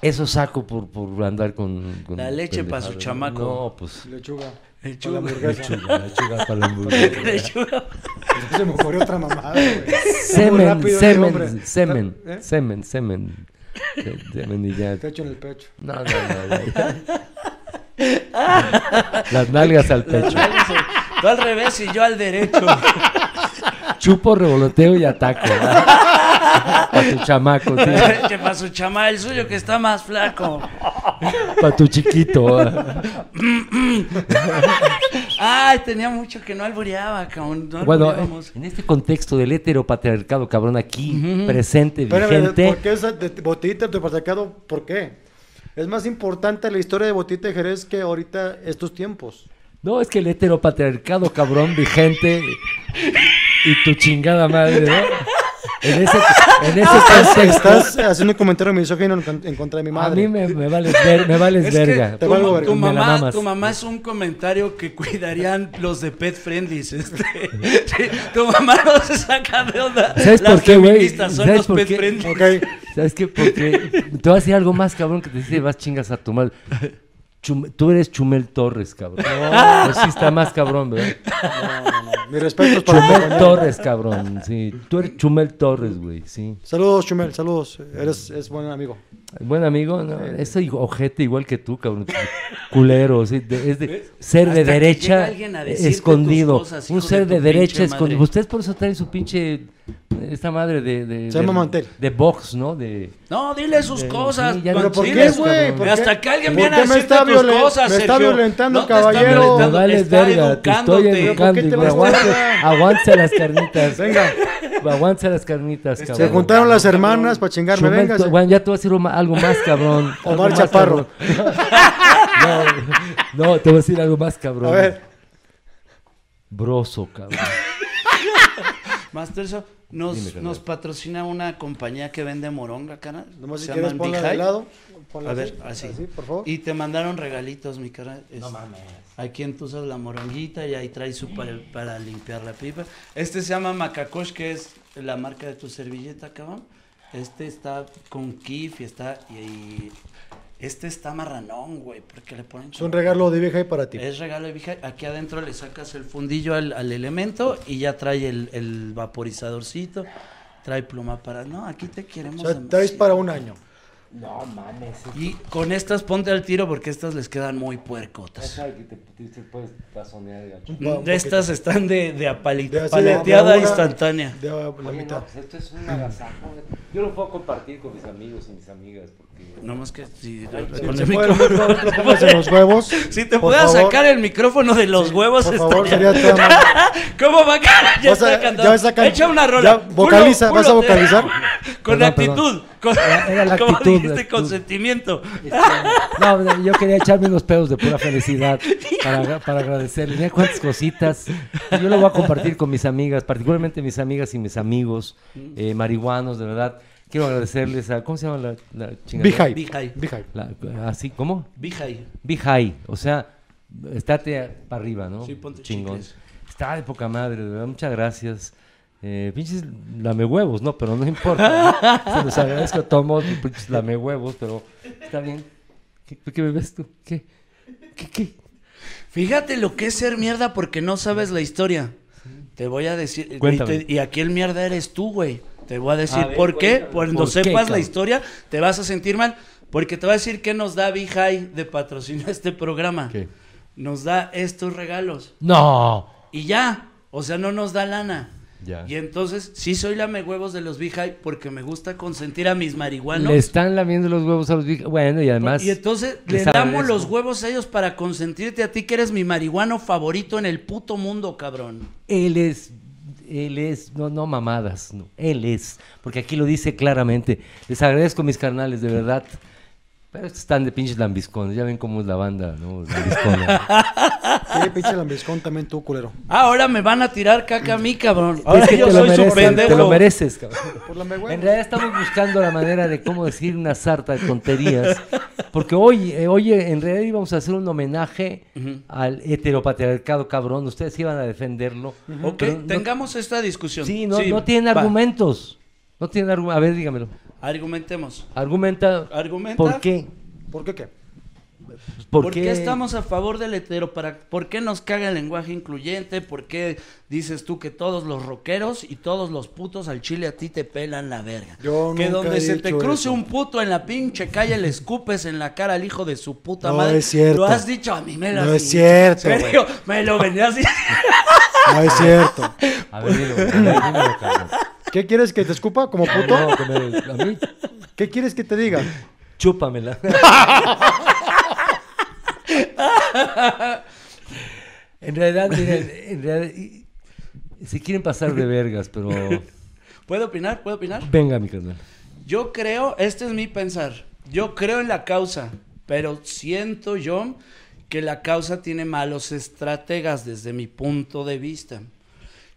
eso saco por, por andar con, con La leche pa' su chamaco. No, pues. Lechuga. El Para la. Lechuga, lechuga para la hamburguesa. Lechuga. Se me ocurrió otra mamada, güey. Semen, rápido semen, semen, ¿Eh? semen, semen. Se- Semen y ya. Te echo en el pecho. No, no, no. ya. Las nalgas al pecho. Tú al revés y yo al derecho. Chupo, revoloteo y ataco. Para tu chamaco, tío. que para su chama el suyo que está más flaco. Para tu chiquito. Ay, tenía mucho que no albureaba, cabrón. No Bueno, en este contexto del heteropatriarcado, cabrón, aquí, presente, vigente. ¿por qué esa de botita de patriarcado? ¿Por qué? Es más importante la historia de Botita de Jerez que ahorita estos tiempos. No, es que el heteropatriarcado, cabrón, vigente y tu chingada madre, ¿no? En ese, en ese contexto, Estás haciendo un comentario misógino en, con- en contra de mi a madre. mí me, me vales, ver- me vales Es que verga. Te tu, tu Me la mamá, mamas. tu mamá es un comentario que cuidarían los de Pet Friendlies. Este. Sí, tu mamá no se saca de onda. ¿Sabes Las por qué, güey? feministas son ¿Sabes los por Pet qué? Friendlies. ¿Sabes qué? Porque te voy a decir algo más, cabrón, que te dice, vas chingas a tu madre. Chum- tú eres Chumel Torres, cabrón. No, sí está más cabrón, ¿verdad? No, no, no. Mi respeto es para Chumel compañero. Torres, cabrón, sí. Tú eres Chumel Torres, güey, sí. Saludos, Chumel, saludos. Eres es buen amigo. Buen amigo, no, es ojete igual que tú, cabrón. Culero, sí, de- es de ser Hasta de derecha escondido. cosas, un ser de derecha escondido. Ustedes por eso traen su pinche. Esta madre de. de Se de, llama mantel. De box, ¿no? De. No, dile sus cosas. sí, ya Juan, no- ¿Pero por dile qué, sus- güey? ¿Por Hasta que alguien ¿Por viene a decirte tus violen- cosas, me está Sergio. violentando, No te está caballero? Vales está verga, te estoy educando. ¿Por qué te aguante, aguante las carnitas. Venga. Aguante las carnitas, cabrón. Se juntaron las hermanas para chingarme. Venga. To- bueno, ya te voy a decir algo más, cabrón. Omar Chaparro. no, te voy a decir algo más, cabrón. A ver. Broso, cabrón. Masterso, nos, Dime, nos patrocina una compañía que vende moronga, cara. Nomás si Se quieres llaman ponla Big de High. lado. Ponla A ver, así. por favor. Y te mandaron regalitos, mi cara. no mames. Aquí entonces la moronguita y ahí trae su para, para limpiar la pipa. Este se llama Macacosh, que es la marca de tu servilleta, cabrón. Este está con kif y está. Y, y este está marranón, güey, porque le ponen. Es un regalo de vieja y para ti. Es regalo de vieja. Aquí adentro le sacas el fundillo al, al elemento y ya trae el, el vaporizadorcito. Trae pluma para. No, aquí te O queremos. sea, dem- traes para un año. No mames. Y con estas ponte al tiro porque estas les quedan muy puercotas. De estas están de, de apaleteada instantánea. De, Oye, no, pues esto es un agasajo. Yo lo puedo compartir con mis amigos y mis amigas. No más que si con el micrófono. los huevos. Si te puedas sacar el micrófono de los huevos, por favor, sería todo ¿Cómo va a Ya está cantando. Echa una rola. vocaliza, ¿vas a vocalizar? Con actitud. Con, Era la actitud. Como dijiste, con sentimiento. Este, no, yo quería echarme unos pedos de pura felicidad para, para agradecerle. Mira cuántas cositas. Yo lo voy a compartir con mis amigas, particularmente mis amigas y mis amigos eh, marihuanos, de verdad. Quiero agradecerles a. ¿Cómo se llama la, la chingada? Bihai. Bihai. ¿Así? ¿Cómo? Bihai. Bihai. O sea, estate para arriba, ¿no? Sí, ponte Chingón. Está de poca madre, de verdad. Muchas gracias. Eh, pinches lame huevos, ¿no? Pero no importa. Se los agradezco a todos, pinches lame huevos, pero está bien. ¿Qué, qué me ves tú? ¿Qué? ¿Qué? ¿Qué? Fíjate lo que es ser mierda porque no sabes la historia. Te voy a decir. Cuéntame. Y, aquí el mierda eres tú, güey. Te voy a decir por qué. Cuando sepas la historia, te vas a sentir mal. Porque te voy a decir qué nos da Bihai de patrocinio a este programa. ¿Qué? Nos da estos regalos. No. Y ya. O sea, no nos da lana. Ya. Y entonces, sí soy lame huevos de los Bihai porque me gusta consentir a mis marihuanos. Le están lamiendo los huevos a los Bihai. Bueno, y además. Y entonces le damos los huevos a ellos para consentirte a ti, que eres mi marihuano favorito en el puto mundo, cabrón. Él es él es, no, no mamadas, no, él es, porque aquí lo dice claramente. Les agradezco mis carnales, de verdad. Pero estos están de pinches lambiscones, ya ven cómo es la banda, ¿no? Sí, pinche lambiscón también tú, culero. Ah, ahora me van a tirar caca a mí, cabrón. Ahora es que yo soy su pendejo. Te lo mereces, cabrón. En realidad estamos buscando la manera de cómo decir una sarta de tonterías. Porque hoy, eh, hoy en realidad íbamos a hacer un homenaje al heteropatriarcado, cabrón. Ustedes iban a defenderlo. Ok, tengamos esta discusión. Sí, no, no tienen argumentos. No tienen argumentos. A ver, dígamelo. Argumentemos. Argumenta. Argumenta. ¿Por qué? ¿Por qué qué? ¿Por, qué? estamos a favor del hetero? Para, ¿Por qué nos caga el lenguaje incluyente? ¿Por qué dices tú que todos los rockeros y todos los putos al chile a ti te pelan la verga? Yo que donde he se te cruce eso. un puto en la pinche calle le escupes en la cara al hijo de su puta No madre. es cierto. Lo has dicho a mí, me lo No es dicho. cierto, serio, me lo venías diciendo. No es cierto. A ver, dilo, dímelo, cabrón. ¿Qué quieres que te escupa como puto? No, que me- a mí, ¿Qué quieres que te diga? chúpamela. en realidad, miren, en realidad, y- quieren pasar de vergas, pero ¿Puedo opinar? ¿Puedo opinar? venga, mi carnal. Yo creo, este es mi pensar, yo creo en la causa, pero siento yo que la causa tiene malos estrategas desde mi punto de vista.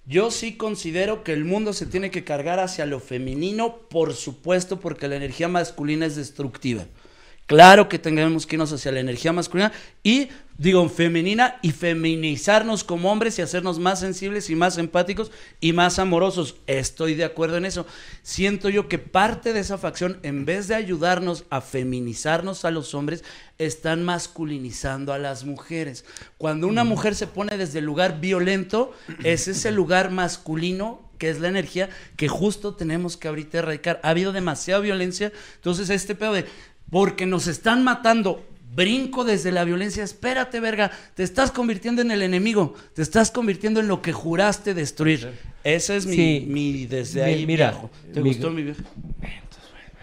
Yo sí considero que el mundo se tiene que cargar hacia lo femenino, por supuesto, porque la energía masculina es destructiva. Claro que tengamos que irnos hacia la energía masculina y, digo, femenina y feminizarnos como hombres y hacernos más sensibles y más empáticos y más amorosos. Estoy de acuerdo en eso. Siento yo que parte de esa facción, en vez de ayudarnos a feminizarnos a los hombres, están masculinizando a las mujeres. Cuando una mujer se pone desde el lugar violento, es ese lugar masculino que es la energía que justo tenemos que ahorita erradicar. Ha habido demasiada violencia, entonces este pedo de porque nos están matando. Brinco desde la violencia. Espérate, verga. Te estás convirtiendo en el enemigo. Te estás convirtiendo en lo que juraste destruir. Ese es mi, Sí. mi desde ahí. mira, viejo. ¿Te mi- gustó mi viejo?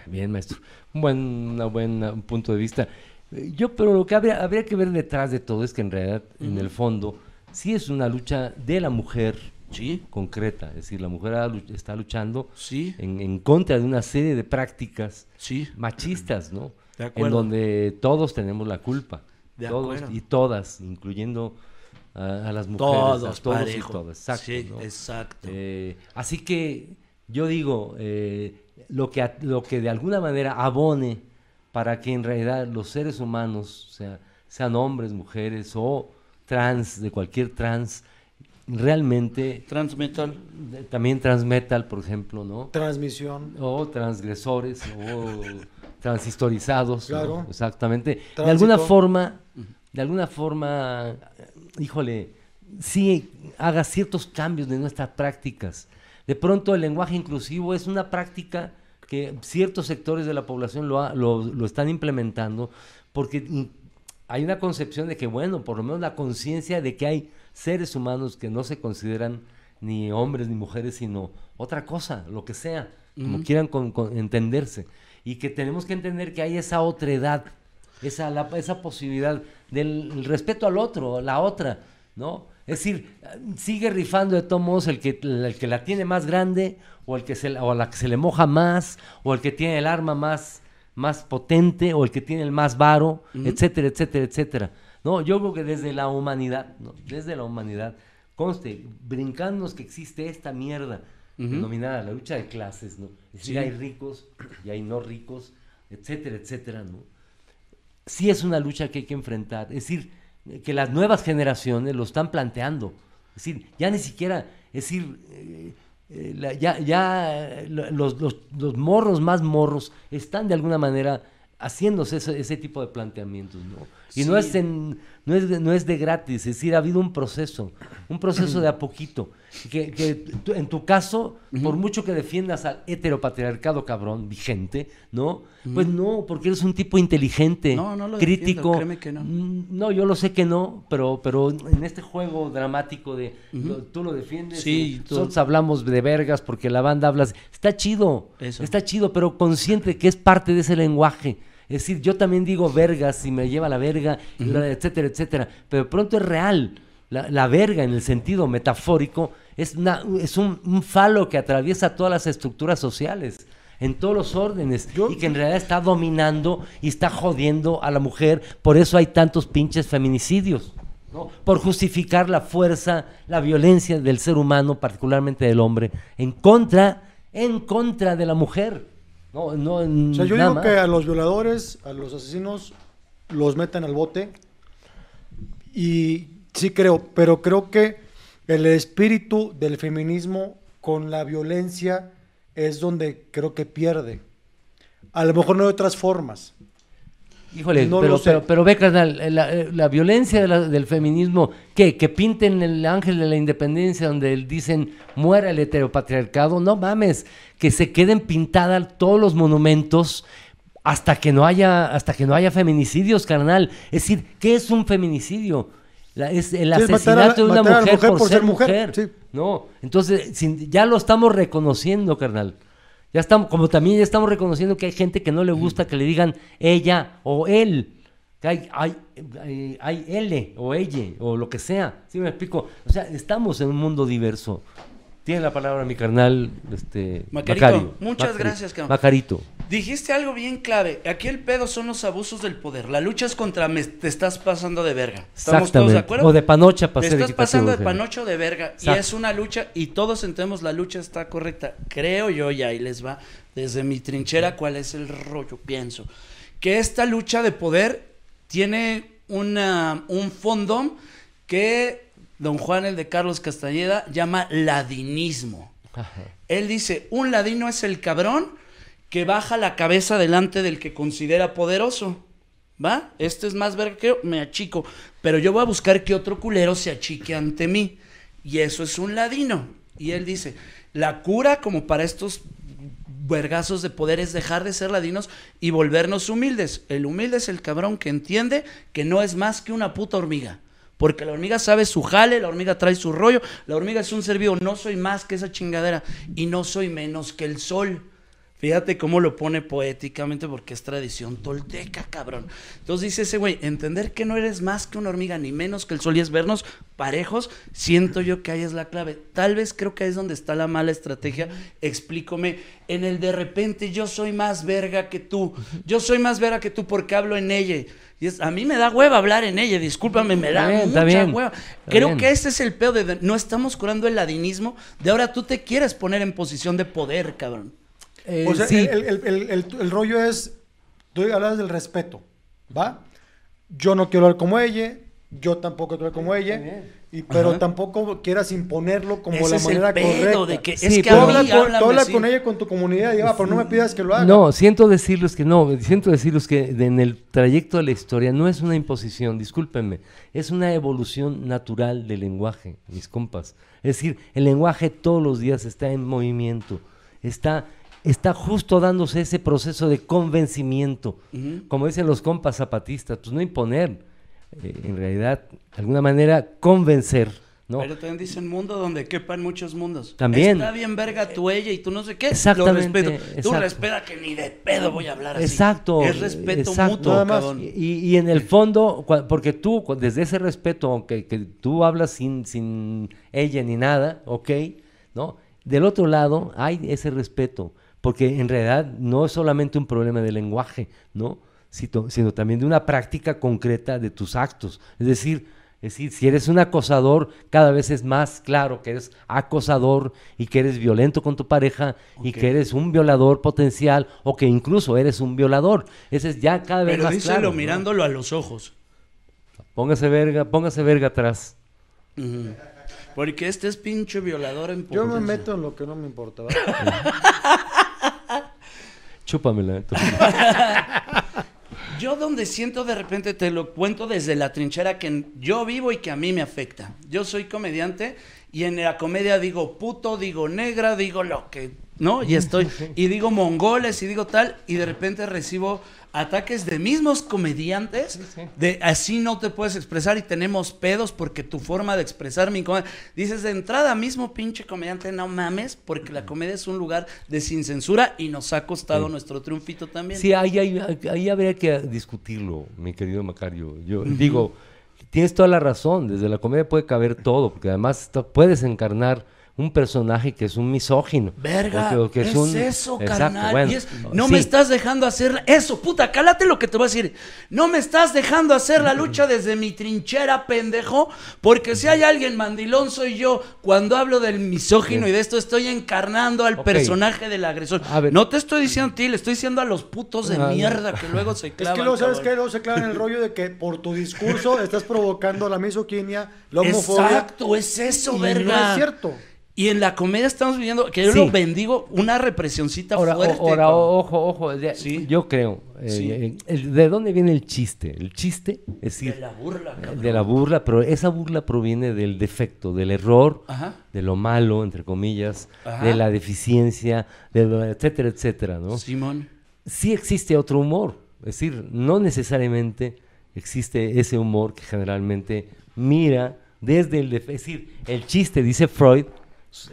Bien, maestro. Un buen, una buena un punto de vista. Yo, pero lo que habría, habría que ver detrás de todo es que en realidad, en el fondo, sí es una lucha de la mujer Sí, concreta. Es decir, la mujer está luchando sí, en, en contra de una serie de prácticas sí. machistas, ¿no? De En donde todos tenemos la culpa. De todos acuerdo. y todas, incluyendo a, a las mujeres. Todos, a todos parejo. y todas. Exacto. Sí, ¿no? exacto. Eh, así que yo digo, eh, lo, que, lo que de alguna manera abone para que en realidad los seres humanos, o sea, sean hombres, mujeres o trans, de cualquier trans, realmente, Transmetal. también transmetal, por ejemplo, ¿no? Transmisión. O transgresores, o transhistorizados, ¿no? Claro. exactamente. De alguna forma, de alguna forma, híjole, sí haga ciertos cambios de nuestras prácticas. De pronto el lenguaje inclusivo es una práctica que ciertos sectores de la población lo, lo, lo están implementando porque hay una concepción de que, bueno, por lo menos la conciencia de que hay seres humanos que no se consideran ni hombres ni mujeres, sino otra cosa, lo que sea, como quieran entenderse. Y que tenemos que entender que hay esa otra edad, esa, esa posibilidad del respeto al otro, la otra, ¿no? Es decir, sigue rifando de todos modos el que, el que la tiene más grande, o el que se, o la que se le moja más, o el que tiene el arma más, más potente, o el que tiene el más varo, etcétera, etcétera, etcétera. No, yo creo que desde la humanidad, desde la humanidad, conste, brincándonos que existe esta mierda denominada la lucha de clases, ¿no? Es decir, hay ricos y hay no ricos, etcétera, etcétera, ¿no? Sí es una lucha que hay que enfrentar. Es decir, que las nuevas generaciones lo están planteando. Es decir, ya ni siquiera, es decir, eh, eh, ya, ya los, los, los, morros más morros están de alguna manera haciéndose ese, ese tipo de planteamientos, ¿no? Y no, es en, no, es de, no es de gratis, es decir, ha habido un proceso, un proceso de a poquito. Que, que en tu caso, por mucho que defiendas al heteropatriarcado cabrón vigente, ¿no? Pues no, porque eres un tipo inteligente, no, no lo crítico. créeme que no. Mm, no, yo lo sé que no, pero, pero en este juego dramático de tú lo defiendes, sí, nosotros hablamos de vergas porque la banda habla. Está chido, está chido, pero consciente que es parte de ese lenguaje. Es decir, yo también digo vergas y me lleva la verga, etcétera, etcétera. Pero pronto es real. La, verga en el sentido metafórico es, una, es un, falo que atraviesa todas las estructuras sociales en todos los órdenes y que en realidad está dominando y está jodiendo a la mujer. Por eso hay tantos pinches feminicidios. ¿no? Por justificar la fuerza, la violencia del ser humano, particularmente del hombre, en contra, en contra de la mujer. No, no, o sea, yo digo que a los violadores, a los asesinos, los meten al bote. Y sí creo, pero creo que el espíritu del feminismo con la violencia es donde creo que pierde. A lo mejor no de otras formas. Híjole, pero, pero, pero, ve, carnal, eh, la, eh, la violencia del feminismo, ¿qué? Que pinten el ángel de la independencia donde dicen muera el heteropatriarcado, no mames, que se queden pintadas todos los monumentos hasta que no haya, hasta que no haya feminicidios, carnal. Es decir, ¿qué es un feminicidio? es el asesinato de una mujer, por, ser mujer. No, entonces ya lo estamos reconociendo, carnal. Ya estamos, como también ya estamos reconociendo que hay gente que no le gusta que le digan ella o él. Que hay, hay, hay, L o ella o lo que sea. ¿Sí me explico? O sea, estamos en un mundo diverso. Tiene la palabra mi carnal, este, Macarito. Muchas gracias, cabrón. Macarito. Dijiste algo bien clave. Aquí el pedo son los abusos del poder. La lucha es contra me, te estás pasando de verga. ¿Estamos todos de acuerdo? O de panocha para Te estás pasando de panocho de verga. Y es una lucha, y todos entendemos la lucha está correcta. Creo yo, y ahí les va, desde mi trinchera, cuál es el rollo. Pienso que esta lucha de poder tiene una, un fondo que don Juan, el de Carlos Castañeda, llama ladinismo. Él dice, un ladino es el cabrón que baja la cabeza delante del que considera poderoso. ¿Va? Este es más verga que yo, me achico. Pero yo voy a buscar que otro culero se achique ante mí. Y eso es un ladino. Y él dice, la cura como para estos vergazos de poder es dejar de ser ladinos y volvernos humildes. El humilde es el cabrón que entiende que no es más que una puta hormiga. Porque la hormiga sabe su jale, la hormiga trae su rollo, la hormiga es un ser vivo, no soy más que esa chingadera. Y no soy menos que el sol. Fíjate cómo lo pone poéticamente porque es tradición tolteca, cabrón. Entonces dice ese güey, entender que no eres más que una hormiga ni menos que el sol y es vernos parejos, siento yo que ahí es la clave. Tal vez creo que ahí es donde está la mala estrategia. Explícome, en el de repente yo soy más verga que tú, yo soy más verga que tú porque hablo en ella. Y es, a mí me da hueva hablar en ella, discúlpame, me da mucha hueva. Creo que ese es el peor de, no estamos curando el ladinismo, de ahora tú te quieres poner en posición de poder, cabrón. Eh, o sea, el, rollo es, tú hablas del respeto, ¿va? Yo no quiero hablar como ella, yo tampoco quiero hablar como ella, y, pero tampoco quieras imponerlo como la manera correcta. De que, es que tú hablas con, ella, con tu comunidad, y, pero no me pidas que lo haga. No, siento decirles que no, siento decirles que en el trayecto de la historia no es una imposición, discúlpenme, es una evolución natural del lenguaje, mis compas. Es decir, el lenguaje todos los días está en movimiento, está está justo dándose ese proceso de convencimiento. Como dicen los compas zapatistas, pues no imponer, eh, en realidad, de alguna manera, convencer. ¿no? Pero también dicen mundo donde quepan muchos mundos. También. Está bien verga tu ella y tú no sé qué. Exactamente, Lo respeto. Tú respeta que ni de pedo voy a hablar así. Exacto. Es respeto exacto. mutuo, Nada más. cabrón. Y, y en el fondo, porque tú, desde ese respeto, aunque que tú hablas sin, sin ella ni nada, ¿ok? ¿No? Del otro lado hay ese respeto, porque en realidad no es solamente un problema de lenguaje, ¿no? Sino, sino también de una práctica concreta de tus actos. Es decir, es decir, si eres un acosador, cada vez es más claro que eres acosador y que eres violento con tu pareja y que eres un violador potencial o que incluso eres un violador. Ese es ya cada vez Pero más díselo claro. ¿no? mirándolo a los ojos. Póngase verga, póngase verga atrás. Porque este es pinche violador en Yo me meto en lo que no me importa. Chúpamela. Yo donde siento de repente, te lo cuento desde la trinchera que yo vivo y que a mí me afecta. Yo soy comediante y en la comedia digo puto, digo negra, digo lo que, ¿no? Y estoy, y digo mongoles y digo tal, y de repente recibo ataques de mismos comediantes, de así no te puedes expresar y tenemos pedos porque tu forma de expresar mi comedia. Dices de entrada mismo pinche comediante, no mames, porque la comedia es un lugar de sin censura y nos ha costado Sí. nuestro triunfito también. Sí, ahí, ahí, ahí habría que discutirlo, mi querido Macario. Yo digo, tienes toda la razón, desde la comedia puede caber todo, porque además puedes encarnar un personaje que es un misógino. Verga, o que- o que es, un- eso, Exacto, carnal. bueno, y es, no sí. me estás dejando hacer eso, puta, cálate lo que te voy a decir. No me estás dejando hacer la lucha desde mi trinchera, pendejo, porque si hay alguien mandilón soy yo. Cuando hablo del misógino y de esto estoy encarnando al personaje del agresor. A ver. No te estoy diciendo a ti, le estoy diciendo a los putos de Ah, mierda que luego se Es clavan. que luego, ¿sabes qué? Luego se clavan en el rollo de que por tu discurso estás provocando la misoginia, la homofobia. Exacto, es eso, y verga. No es cierto. Y en la comedia estamos viviendo, que yo Sí. lo bendigo, una represioncita Ahora, fuerte. ahora, ojo, ojo, de- Sí. yo creo, eh, Sí. eh, el- ¿de dónde viene el chiste? El chiste, es decir, de la burla, cabrón. de la burla, pero esa burla proviene del defecto, del error, Ajá. de lo malo, entre comillas, Ajá. de la deficiencia, de lo- etcétera, etcétera, ¿no? Simón. sí existe otro humor. Es decir, no necesariamente existe ese humor que generalmente mira desde el... Es decir, el chiste, dice Freud,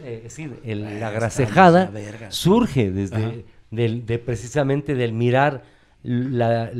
eh, es decir, el- la grasejada surge desde del- de precisamente del mirar la-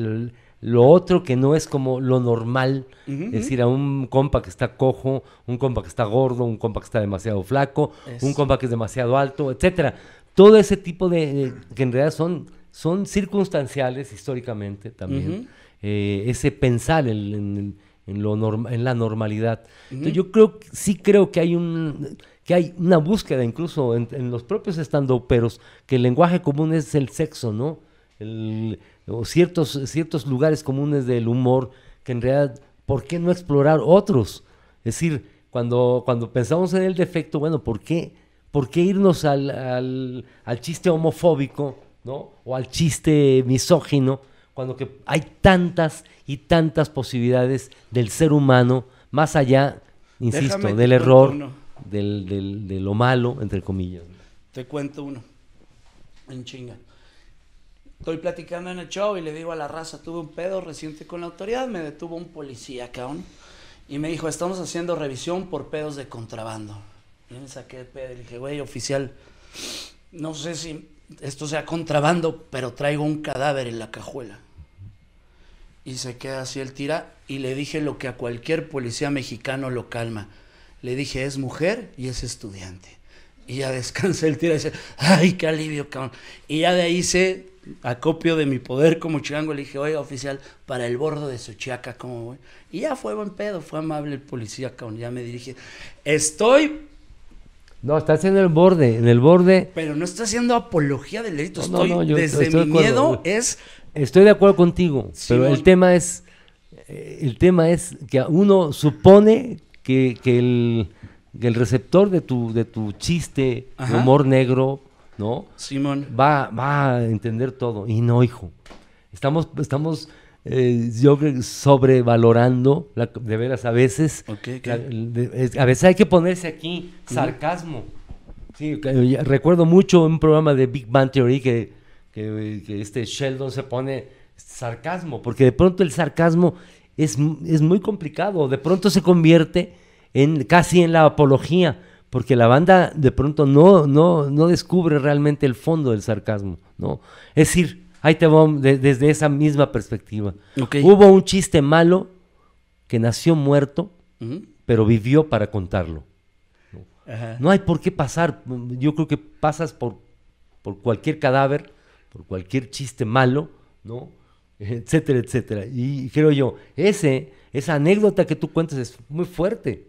lo otro que no es como lo normal, es decir, a un compa que está cojo, un compa que está gordo, un compa que está demasiado flaco, Es- un compa que es demasiado alto, etcétera. Todo ese tipo de, de- que en realidad son, son circunstanciales históricamente también. Eh, ese pensar en, en- en lo norma- en la normalidad. Entonces, yo creo, sí creo que hay un que hay una búsqueda incluso en, en los propios estandoperos que el lenguaje común es el sexo, ¿no? El- o ciertos, ciertos lugares comunes del humor que en realidad, ¿por qué no explorar otros? Es decir, cuando, cuando pensamos en el defecto, bueno, ¿por qué, por qué irnos al, al- al chiste homofóbico, ¿no? O al chiste misógino, cuando que hay tantas y tantas posibilidades del ser humano, más allá, insisto, Déjame del error, uno. Del, del- de lo malo, entre comillas. Te cuento uno. En chinga. Estoy platicando en el show y le digo a la raza, tuve un pedo reciente con la autoridad, me detuvo un policía, cabrón. Y me dijo, estamos haciendo revisión por pedos de contrabando. Y me saqué de pedo y dije, güey, oficial, no sé si esto sea contrabando, pero traigo un cadáver en la cajuela. Y se queda así el tira y le dije lo que a cualquier policía mexicano lo calma. Le dije, es mujer y es estudiante. Y ya descansa el tira y dice, ay, qué alivio, cabrón. Y ya de ahí se acopio de mi poder como chilango. Le dije, oiga, oficial, para el bordo de Suchiaca, ¿cómo voy? Y ya fue buen pedo, fue amable el policía, cabrón. Ya me dirige. Estoy, No, estás en el borde, en el borde. pero no está haciendo apología del delito. No, no, Estoy, no, yo desde estoy de mi acuerdo. miedo es Estoy de acuerdo contigo, pero el tema es, eh, el tema es que uno supone que, que el, que el receptor de tu, de tu chiste, de humor negro, ¿no? Simón. Va, va a entender todo. Y no, hijo. Estamos, estamos eh, yo creo que sobrevalorando, la- de veras, a veces. Ok, ok. la- de- a veces hay que ponerse aquí sarcasmo. Sí, recuerdo mucho un programa de Big Bang Theory que, que, este Sheldon se pone sarcasmo, porque de pronto el sarcasmo es, es muy complicado, de pronto se convierte en casi en la apología, porque la banda de pronto no, no, no descubre realmente el fondo del sarcasmo, ¿no? Es decir, ahí te vamos desde esa misma perspectiva. Hubo un chiste malo que nació muerto, pero vivió para contarlo. ¿no? hay por qué pasar. Yo creo que pasas por, por cualquier cadáver, por cualquier chiste malo, ¿no? Etcétera, etcétera. Y creo yo, ese, esa anécdota que tú cuentas es muy fuerte,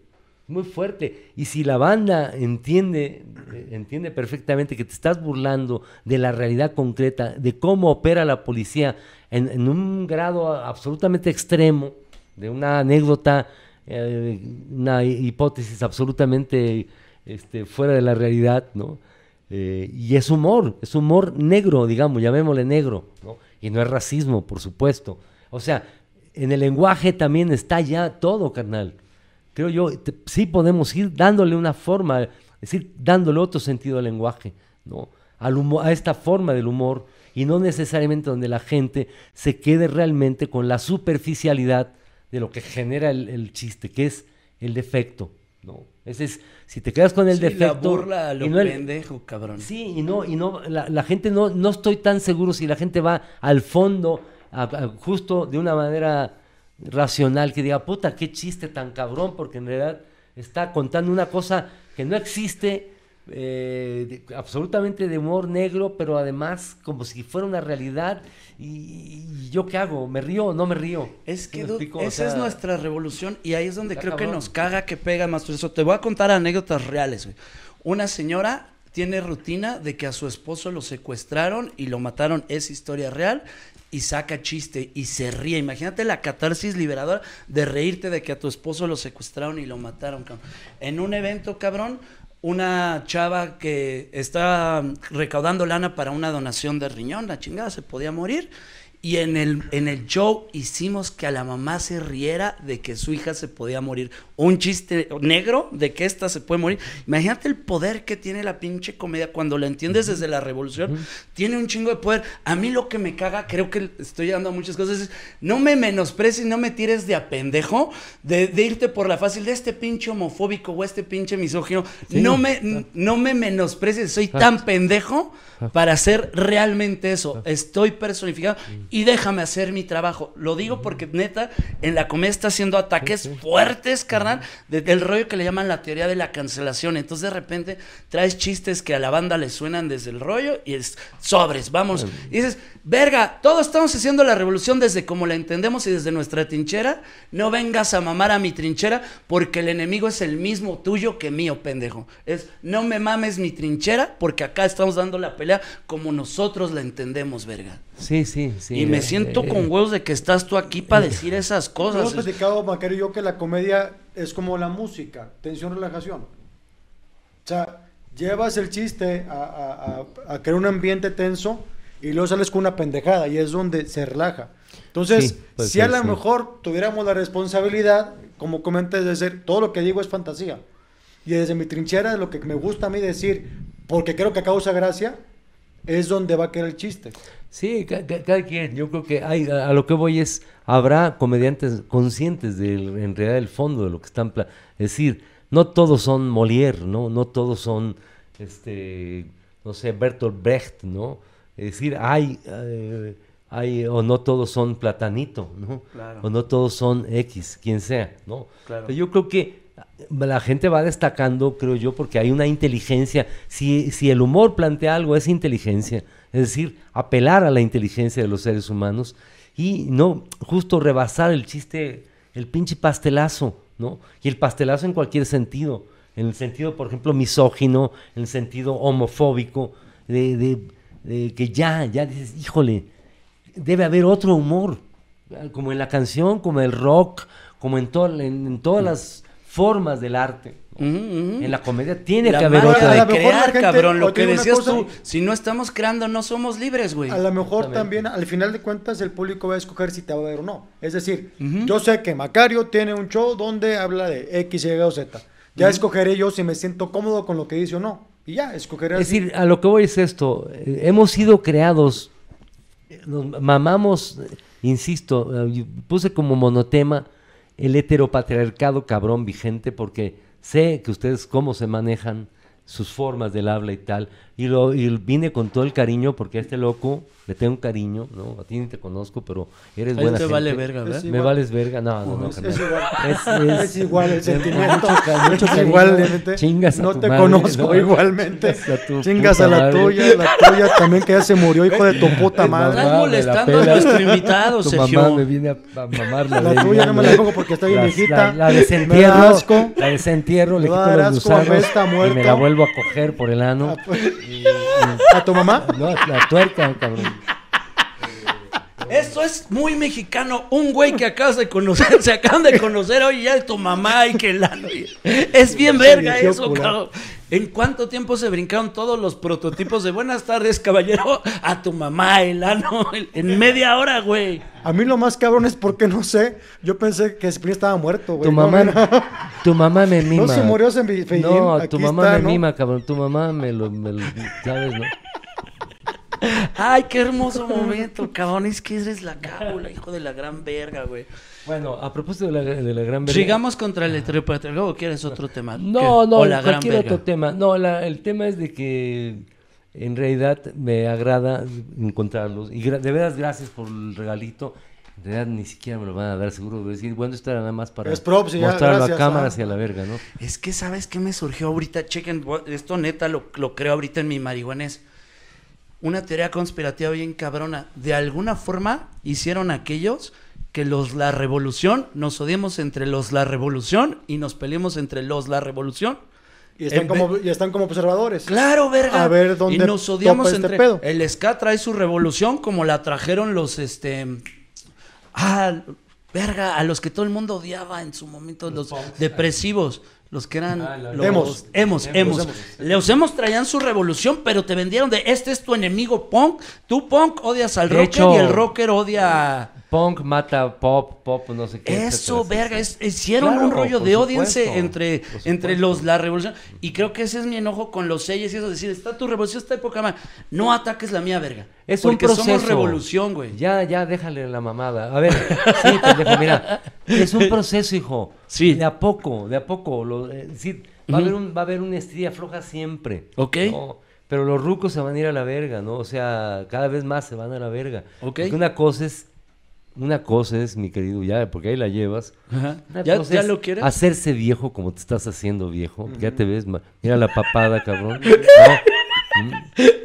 muy fuerte. Y si la banda entiende, entiende perfectamente que te estás burlando de la realidad concreta, de cómo opera la policía en, un grado absolutamente extremo, de una anécdota, eh, una hipótesis absolutamente este, fuera de la realidad, ¿no? Eh, y es humor, es humor negro, digamos, llamémosle negro, ¿no? Y no es racismo, por supuesto. O sea, en el lenguaje también está ya todo, carnal. Creo yo, sí podemos ir dándole una forma, es decir, dándole otro sentido al lenguaje, ¿no? Al a esta forma del humor y no necesariamente donde la gente se quede realmente con la superficialidad de lo que genera el, chiste, que es el defecto, ¿no? Ese es, si te quedas con el defecto... La burla lo pendejo, cabrón. Sí, y no, y no, la, gente no, no estoy tan seguro si la gente va al fondo, justo de una manera racional, que diga, puta, qué chiste tan cabrón, porque en realidad está contando una cosa que no existe, eh, absolutamente de humor negro, pero además como si fuera una realidad. ¿Y, yo qué hago? ¿Me río o no me río? Es que esa es nuestra revolución y ahí es donde creo que nos caga que pega más eso. Te voy a contar anécdotas reales. Una señora tiene rutina de que a su esposo lo secuestraron y lo mataron, es historia real, y saca chiste y se ríe. Imagínate la catarsis liberadora de reírte de que a tu esposo lo secuestraron y lo mataron, En un evento, cabrón, una chava que está recaudando lana para una donación de riñón, la chingada se podía morir y en el, en el show hicimos que a la mamá se riera de que su hija se podía morir. Un chiste negro de que esta se puede morir. Imagínate el poder que tiene la pinche comedia cuando la entiendes desde la revolución. Tiene un chingo de poder. A mí lo que me caga, creo que estoy llegando a muchas cosas, es no me menosprecies, no me tires de a pendejo de, irte por la fácil de este pinche homofóbico o este pinche misógino. No, me, no me menosprecies, soy tan pendejo para hacer realmente eso. Estoy personificado y déjame hacer mi trabajo. Lo digo porque neta, en la comedia está haciendo ataques fuertes, carnal, del rollo que le llaman la teoría de la cancelación. Entonces de repente traes chistes que a la banda le suenan desde el rollo y es sobres, vamos. Y dices, verga, todos estamos haciendo la revolución desde como la entendemos y desde nuestra trinchera. No vengas a mamar a mi trinchera porque el enemigo es el mismo tuyo que mío, pendejo. Es, no me mames mi trinchera porque acá estamos dando la pelea como nosotros la entendemos, verga. Sí, sí, sí. Y me siento con huevos de que estás tú aquí para decir esas cosas. Hemos platicado, Macario y yo, que la comedia es como la música, tensión, relajación. O sea, llevas el chiste a, crear un ambiente tenso y luego sales con una pendejada y es donde se relaja. Entonces, si a lo mejor tuviéramos la responsabilidad, como comenté, de decir, todo lo que digo es fantasía. Y desde mi trinchera, lo que me gusta a mí decir, porque creo que causa gracia, es donde va a quedar el chiste. Sí, cada, quien, yo creo que hay, a, lo que voy es, habrá comediantes conscientes del, en realidad del fondo de lo que están, es decir, no todos son Molière, ¿no? No todos son, este, no sé, Bertolt Brecht, ¿no? Es decir, hay, eh, hay, o no todos son Platanito, ¿no? O no todos son X, quien sea, ¿no? Claro. yo creo que la gente va destacando, creo yo, porque hay una inteligencia. Si, si el humor plantea algo, es inteligencia. Es decir, apelar a la inteligencia de los seres humanos y no justo rebasar el chiste, el pinche pastelazo, ¿no? Y el pastelazo en cualquier sentido. En el sentido, por ejemplo, misógino, en el sentido homofóbico, de, que ya, ya dices, híjole, debe haber otro humor, como en la canción, como el rock, como en, en todas las formas del arte. En la comedia tiene que haber otra de crear, cabrón. Lo que decías tú, si no estamos creando, no somos libres, güey. A lo mejor también, al final de cuentas, el público va a escoger si te va a ver o no. Es decir, yo sé que Macario tiene un show donde habla de X, Y o Z. Ya escogeré yo si me siento cómodo con lo que dice o no. y ya, escogeré. Es decir, a lo que voy es esto, eh, hemos sido creados, nos mamamos, eh, insisto, eh, puse como monotema el heteropatriarcado cabrón vigente porque sé que ustedes cómo se manejan, sus formas del habla y tal, y, lo, y vine con todo el cariño porque a este loco le tengo un cariño, ¿no? A ti ni te conozco, pero eres Ahí buena te gente. vale verga, ¿verdad? Me igual. vales verga, no, no, no. es, carnal. es igual. Es- es- Es igual el sentimiento. mucho mucho cariño. igualmente. Chingas a no tu te madre, conozco ¿no? igualmente. Chingas a tu Chingas puta a la madre. tuya, la tuya también que ya se murió, hijo de tu puta madre. Estás molestando a nuestro invitado, Tu Sergio. mamá me viene a, a mamar la tuya no me la pongo porque está bien viejita. La, desentierro, la desentierro, le quito los gusanos y me la vuelvo a coger por el ano. ¿A tu mamá? No, la tuerca, cabrón. Esto es muy mexicano. Un güey que acabas de conocer, se acaban de conocer hoy ya es tu mamá y que ano. Es bien verga eso, cabrón. ¿En cuánto tiempo se brincaron todos los prototipos de buenas tardes, caballero? A tu mamá, el ano. En media hora, güey. A mí lo más cabrón es porque no sé. Yo pensé que Spring estaba muerto, güey. Tu No, mamá, mira. tu mamá me mima. No se murió Fellín. No, Aquí tu mamá está, me ¿no? mima, cabrón. Tu mamá me lo, me lo- ¿sabes, no? Ay, qué hermoso momento, cabrón. Es que eres la cábula, hijo de la gran verga, güey. Bueno, a propósito de la, de la gran verga. Sigamos contra el heteropatriarcado o quieres otro tema? No, ¿Qué? no, O la gran cualquier otro tema. No, la- el tema es de que en realidad me agrada encontrarlos. Y de veras, gracias por el regalito. En realidad ni siquiera me lo van a dar, seguro. Voy a decir, bueno, esto era nada más para Es props y ya, mostrarlo gracias, a cámara ah. hacia la verga, ¿no? Es que, ¿sabes qué me surgió ahorita? Chequen, esto neta lo, lo creo ahorita en mi marihuanés. Una teoría conspirativa bien cabrona. De alguna forma hicieron aquellos que los la revolución, nos odiemos entre los la revolución y nos peleemos entre los la revolución. Y están, como, y están como observadores. Claro, verga. A ver dónde Y nos odiamos topa este entre. pedo. El ska trae su revolución como la trajeron los este. Ah, verga, a los que todo el mundo odiaba en su momento, los, depresivos. Los que eran Ah, los Emos. emos, emos. Emos. Los emos traían su revolución, pero te vendieron de este es tu enemigo punk. Tú punk odias al De rocker hecho- y el rocker odia. Punk mata pop, pop, no sé qué. Eso, etcétera, verga, es- hicieron Claro, un rollo de odiense entre, entre los la revolución. Y creo que ese es mi enojo con los sellos y eso, decir, está tu revolución, está época más. No ataques la mía, verga. Es un proceso. somos revolución, güey. Ya, ya, déjale la mamada. A ver, sí, pendejo, mira. Es un proceso, hijo. Sí. De a poco, de a poco. Lo, eh, sí, va, a haber un, va a haber una estrella floja siempre. Ok. ¿no? Pero los rucos se van a ir a la verga, ¿no? O sea, cada vez más se van a la verga. Ok. Porque una cosa es, una cosa es, mi querido, ya, porque ahí la llevas. Ajá. ¿Ya, ya lo quieres? Hacerse viejo como te estás haciendo viejo. Ya te ves, mira la papada, cabrón. ¿no? Mm.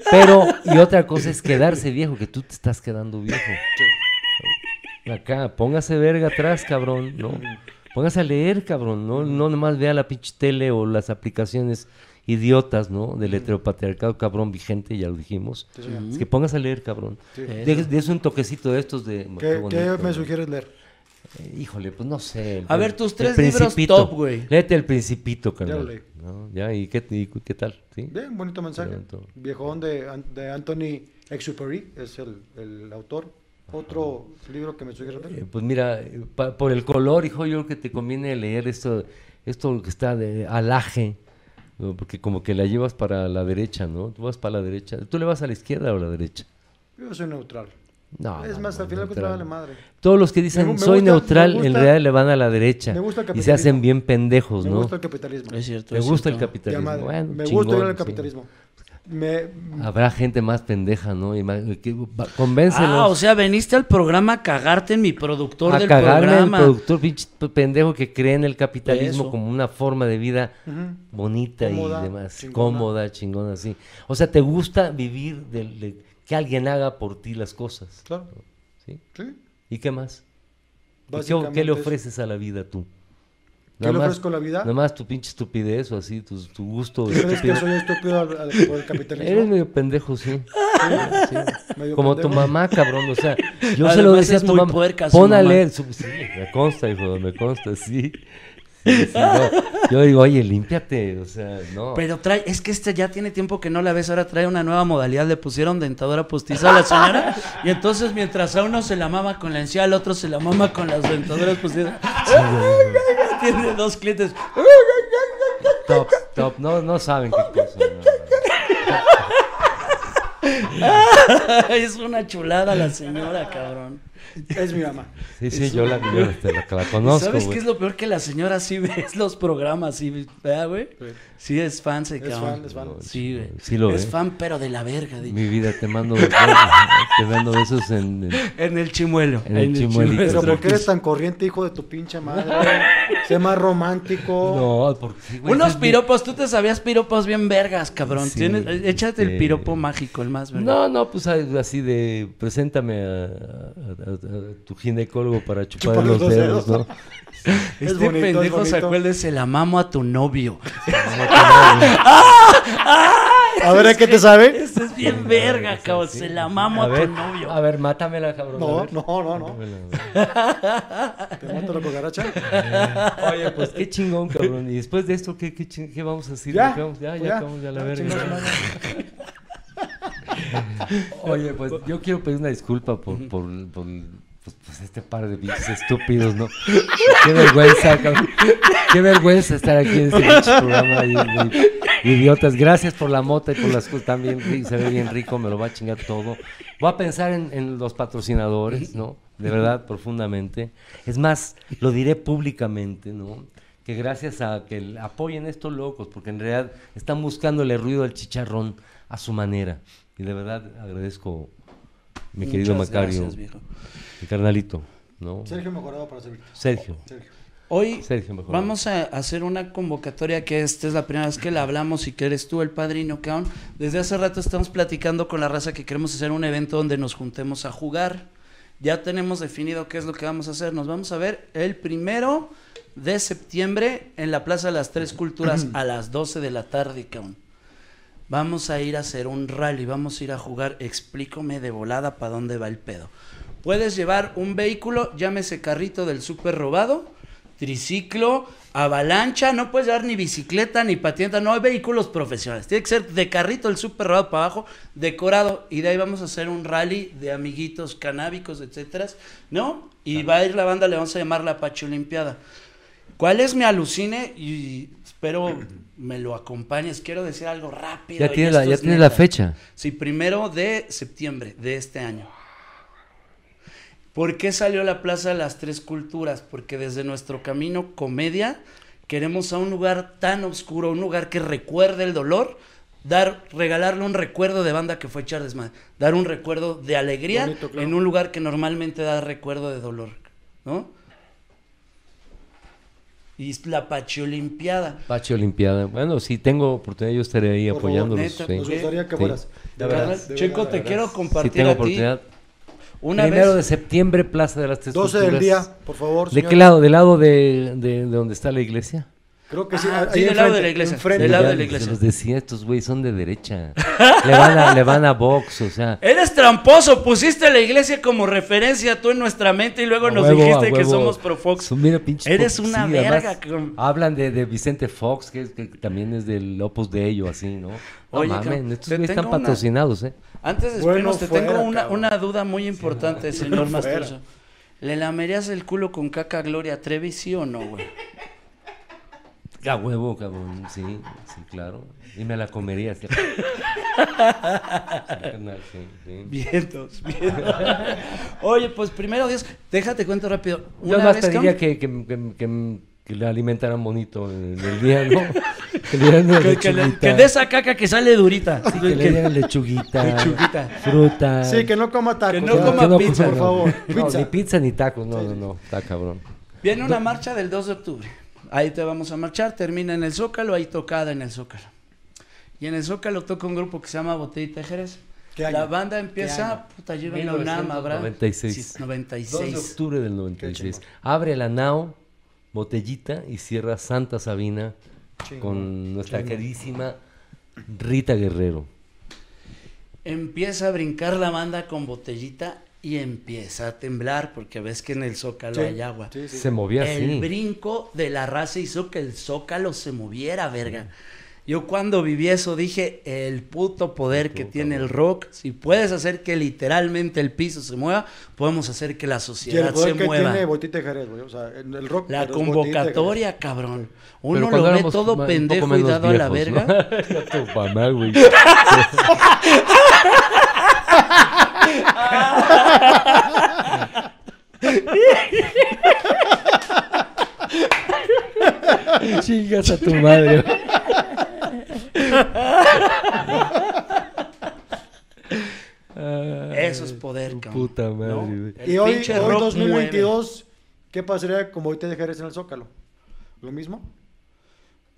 Pero, y otra cosa es quedarse viejo, que tú te estás quedando viejo. Acá, póngase verga atrás, cabrón, ¿no? Póngase a leer, cabrón, ¿no? No nomás vea la pinche tele o las aplicaciones idiotas, ¿no? Del heteropatriarcado cabrón vigente, ya lo dijimos. Es que póngase a leer, cabrón. Sí. De, de eso un toquecito de estos de... ¿Qué, qué qué bonito, me sugieres leer? Eh, Híjole, pues no sé. el- A ver, tus tres libros top, güey. Léete el Principito, carnal. lo leí. ¿no? Ya, ¿y qué, y qué tal? ¿Sí? Bien, bonito mensaje. Viejón de, de Anthony Exupéry es el, el autor. Otro libro que me sugieres leer. Eh, pues mira, eh, pa- por el color, hijo, yo creo que te conviene leer esto, esto que está de alaje, ¿no? porque como que la llevas para la derecha, ¿no? Tú vas para la derecha. ¿Tú le vas a la izquierda o a la derecha? Yo soy neutral. No. es no, más, no, al final neutral. vale madre. Todos los que dicen Me me soy gusta- neutral, me en realidad le van a la derecha me gusta el y se capitalismo. hacen bien pendejos, Me ¿no? gusta el capitalismo. Es cierto. Me es gusta el cierto. Capitalismo. Bueno, me chingón, gusta ir al sí. Me, Habrá gente más pendeja, ¿no? Y más- Convéncelos. Ah, o sea, veniste al programa a cagarte en mi productor a del cagarme programa. productor pinche pendejo que cree en el capitalismo Eso. como una forma de vida Ujú. bonita Cómoda, y demás, chingona. cómoda, chingona, sí. O sea, ¿te gusta vivir de, de que alguien haga por ti las cosas? Claro. ¿sí? Sí. ¿Y qué más? ¿Y qué, qué le es- ofreces a la vida tú? ¿Qué le ofrezco la vida? Nada más tu pinche estupidez o así, tu, tu gusto ¿Tú ¿Crees que soy estúpido al- al- por el capitalismo? Eres medio pendejo, sí. Sí. Medio Como tu pendejo. mamá, cabrón. O sea, yo se Además lo decía a tu mamá. puerca Pon a mamá. leer. su- sí, me consta, hijo, me consta, sí. Sí, sí, no. Yo digo, oye, límpiate. O sea, no. Pero trae, es que este ya tiene tiempo que no la ves, ahora trae una nueva modalidad, le pusieron dentadura postiza a la señora, y entonces mientras a uno se la mama con la encía, al otro se la mama con las dentaduras postizas. tiene dos clientes. Top, top. No, no saben qué cosa. no. es una chulada la señora, cabrón. Es mi mamá. Sí, sí, yo la, yo la, la conozco. ¿Sabes qué es lo peor que la señora sí ve los programas? Sí, ¿verdad, güey? Sí. Es fan, se Es cabrón. fan, es fan. Sí, güey. Sí lo es ve. fan, pero de la verga. Mi vida, te mando, te mando besos en, en- En el chimuelo. En el chimuelito. Pero Pero ¿por qué eres tan corriente, hijo de tu pinche madre? más romántico. No, porque güey, Unos piropos, tú te sabías piropos bien vergas, cabrón. Sí, Tienes- échate el piropo mágico, el más verga. No, no, pues así de preséntame a, a- a- a tu ginecólogo para chupar los los dedos, dedos. ¿no? Es Este bonito, es pendejo sacó el de se la mamo a tu novio. A ver, ¿a qué te sabe? Este es bien verga, cabrón. Se la mamo a, A ver, tu novio. a ver, mátamela, cabrón. No, no, no, no. Mátamela, Te mato la cucaracha. Oye, pues qué chingón, cabrón. Y después de esto, ¿qué, qué, ching- qué vamos a decir? Ya, ¿Qué vamos? Ya, ya, ya. acabamos ya la Ya, verga. Oye, pues yo quiero pedir una disculpa por, por, por pues, pues, este par de bichos estúpidos, ¿no? Qué vergüenza, cabrón. Qué vergüenza estar aquí en este programa de, idiotas. Gracias por la mota y por las cosas también. Se ve bien rico, me lo va a chingar todo. Voy a pensar en, en los patrocinadores, ¿no? De verdad, profundamente. Es más, lo diré públicamente, ¿no? Que gracias a que apoyen estos locos, porque en realidad están buscándole ruido al chicharrón a su manera. Y de verdad agradezco, mi querido Macario, gracias, viejo. Mi carnalito, ¿no? Sergio Mejorado para servirte. Sergio. Sergio. Hoy Sergio vamos a hacer una convocatoria que esta es la primera vez que la hablamos y que eres tú el padrino, cabrón. Desde hace rato estamos platicando con la raza que queremos hacer un evento donde nos juntemos a jugar. Ya tenemos definido qué es lo que vamos a hacer. Nos vamos a ver el primero de septiembre en la Plaza de las Tres Culturas a las 12 de la tarde, cabrón. Vamos a ir a hacer un rally, vamos a ir a jugar. Explícame de volada para dónde va el pedo. Puedes llevar un vehículo, llámese carrito del súper robado, triciclo, avalancha, no puedes llevar ni bicicleta ni patineta, no hay vehículos profesionales. Tiene que ser de carrito del súper robado para abajo, decorado, y de ahí vamos a hacer un rally de amiguitos canábicos, etcétera, ¿no? Y va a ir la banda, le vamos a llamar la Pachi Olimpiada. ¿Cuál es mi alucine? Y espero me lo acompañes. Quiero decir algo rápido. Ya tiene la, ya tiene la fecha. Sí, primero de septiembre de este año. ¿Por qué salió la Plaza de las Tres Culturas? Porque desde nuestro camino comedia queremos a un lugar tan oscuro, un lugar que recuerde el dolor, dar, regalarle un recuerdo de banda que fue echar desmadre, dar un recuerdo de alegría Bonito, claro. en un lugar que normalmente da recuerdo de dolor, ¿no? Y la Pachi Olimpiada. Pache Olimpiada. Bueno, si tengo oportunidad, yo estaré ahí Por favor, apoyándolos. neta, sí. Nos Sí. gustaría que Sí. fueras. De verdad. de Checo, verdad, te de quiero verdad. Si compartir tengo a ti oportunidad. Una Primero vez. de septiembre, Plaza de las Tres 12 del día, por favor. ¿De señor. qué lado? ¿Del lado de, de, de donde está la iglesia? Creo que sí. Ah, ahí sí, del lado de la iglesia, enfrente. del lado de la Se iglesia. los decía, estos güeyes son de derecha. le, van a, le van a Vox, o sea. Eres tramposo, pusiste la iglesia como referencia tú en nuestra mente y luego a nos huevo, dijiste que somos pro Fox. Son- mira, pinches Eres Fox, una sí, verga. Hablan de, de Vicente Fox, que, también es del Opus de ello, así, ¿no? No Oye, mames, estos güeyes están una- patrocinados, ¿eh? Antes de Bueno, te fuera, tengo una, una duda muy importante, señor Bueno, fuera. Masturzo. ¿Le lamerías el culo con caca a Gloria Trevi, sí o no, güey? A huevo, cabrón, sí, sí, claro. Y me la comería. Sí, Carnal, sí, sí. Vientos, vientos. Oye, pues primero Dios, déjate cuento rápido. Yo Una más vez, pediría que, que, que, que, que le alimentaran bonito en el día, ¿no? Que le dieran que, que le- que de esa caca que sale durita. Sí, que le dieran lechuguita, Lechuguita. fruta. Sí, que no coma tacos. Que no coma pizza, por favor. No, Pizza. ni pizza ni tacos, no, no, no, está cabrón. Viene una marcha del 2 de octubre. Ahí te vamos a marchar, termina en el Zócalo, hay tocada en el Zócalo. Y en el Zócalo toca un grupo que se llama Botellita de Jerez. ¿Qué año? La banda ¿Qué empieza, año? puta, lleva la UNAM, habrá. 1996. Sí, 2 de 96. octubre del 96. Abre la nao, botellita y cierra Santa Sabina con nuestra queridísima Rita Guerrero. Empieza a brincar la banda con botellita y empieza a temblar porque ves que en el Zócalo Sí, hay agua. sí, sí, Se movía El así. brinco de la raza hizo que el zócalo se moviera, verga. Yo cuando viví eso dije, el puto poder que tiene el rock, si puedes hacer que literalmente el piso se mueva, podemos hacer que la Y el sociedad se poder que mueva. tiene Botita de Jerez, güey. O sea, en el rock. La convocatoria, cabrón. Uno lo ve todo pendejo y dado a la verga. ¿no? Ya tu mamá, güey. Chingas a tu madre. Eso es poder, cabrón. Puta madre, ¿no? güey. Y hoy, hoy rock 2022, ¿qué pasaría como hoy te dejarías en el Zócalo? ¿Lo mismo?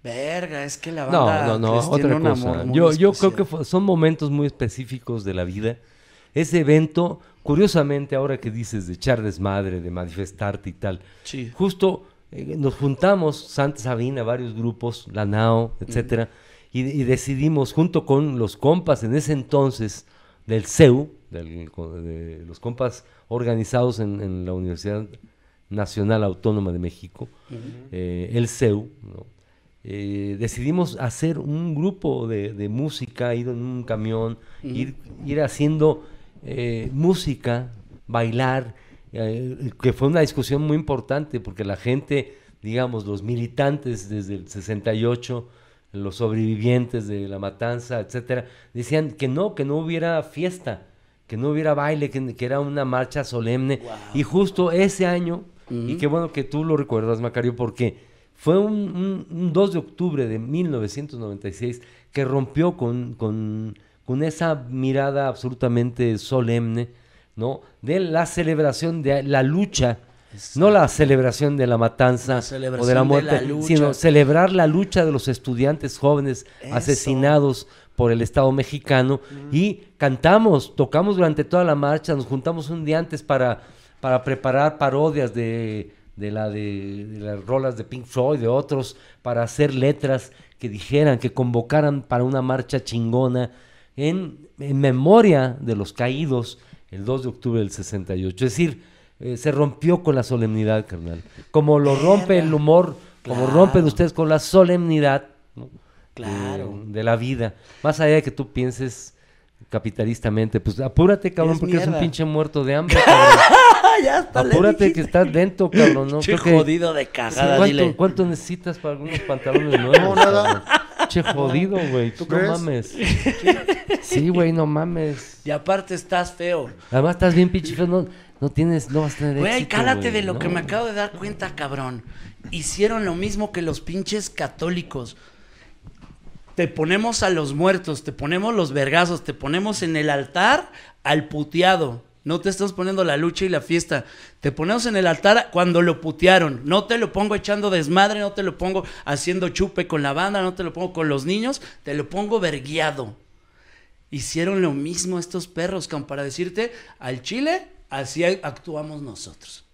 Verga, es que la No, banda no, no, tiene otra cosa. Yo, yo creo que son momentos muy específicos de la vida. Ese evento, curiosamente, ahora que dices de echar desmadre, de manifestarte y tal, Sí. justo eh, nos juntamos, Santa Sabina, varios grupos, la NAO, etcétera, y, y decidimos, junto con los compas en ese entonces del CEU, del- de los compas organizados en, en la Universidad Nacional Autónoma de México, eh, el CEU, ¿no? Eh, decidimos hacer un grupo de, de música, ir en un camión, ir, ir haciendo eh, música, bailar, eh, que fue una discusión muy importante porque la gente, digamos, los militantes desde el 68, los sobrevivientes de la matanza, etcétera, decían que no, que no hubiera fiesta, que no hubiera baile, que, que era una marcha solemne. Y justo ese año, y qué bueno que tú lo recuerdas, Macario, porque fue un, un- un 2 de octubre de 1996 que rompió con, con- con esa mirada absolutamente solemne, ¿no? De la celebración de la lucha, no la celebración de la matanza La o de la de muerte, la sino celebrar la lucha de los estudiantes jóvenes Eso. asesinados por el Estado mexicano. Y cantamos, tocamos durante toda la marcha, nos juntamos un día antes para, para preparar parodias de, de la de, de las rolas de Pink Floyd, de otros, para hacer letras que dijeran, que convocaran para una marcha chingona en, en memoria de los caídos el 2 de octubre del 68. Es decir, eh, se rompió con la solemnidad, carnal. Como lo rompe el humor, como Claro. rompen ustedes con la solemnidad. ¿no? Claro. de, de la vida. Más allá de que tú pienses capitalistamente, pues apúrate, cabrón, Es porque eres un pinche muerto de hambre, ya está. apúrate que estás lento, cabrón, ¿no? Che Creo que- jodido de cagada, ¿cuánto, dile. cuánto necesitas para algunos pantalones nuevos? No, nada. cabrón? Che jodido, güey. ¿Tú no crees? mames. Sí, güey, no mames. Y aparte estás feo. Además estás bien pinche feo, no, no tienes, no vas a tener Güey, éxito, cálate güey, de lo no. que me acabo de dar cuenta, cabrón. Hicieron lo mismo que los pinches católicos. Te ponemos a los muertos, te ponemos los vergazos, te ponemos en el altar al puteado. No te estás poniendo la lucha y la fiesta. Te ponemos en el altar cuando lo putearon. No te lo pongo echando desmadre, no te lo pongo haciendo chupe con la banda, no te lo pongo con los niños, te lo pongo verguiado. Hicieron lo mismo estos perros, para decirte, al chile, así actuamos nosotros.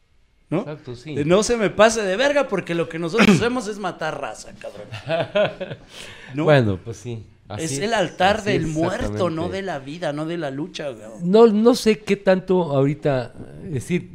¿no? Exacto, sí. No se me pase de verga porque lo que nosotros hacemos es matar raza, cabrón. ¿No? Bueno, pues sí. Así es el altar del muerto, no de la vida, no de la lucha. No, no sé qué tanto ahorita, es decir,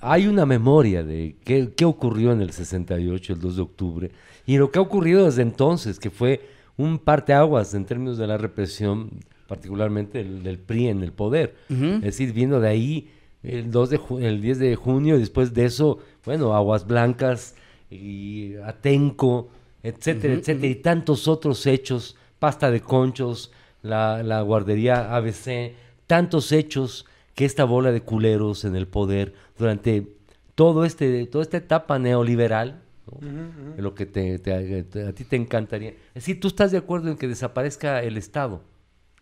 hay una memoria de qué, qué ocurrió en el 68, el 2 de octubre, y lo que ha ocurrido desde entonces, que fue un parteaguas en términos de la represión, particularmente el, del PRI en el poder. Es decir, viendo de ahí el, 2 de el 10 de junio, después de eso, bueno, Aguas Blancas y Atenco, etcétera, etcétera, y tantos otros hechos, pasta de conchos, la, la guardería ABC, tantos hechos que esta bola de culeros en el poder durante todo este, toda esta etapa neoliberal, ¿no? Lo que te, te- te- a ti te encantaría. Es decir, tú estás de acuerdo en que desaparezca el Estado,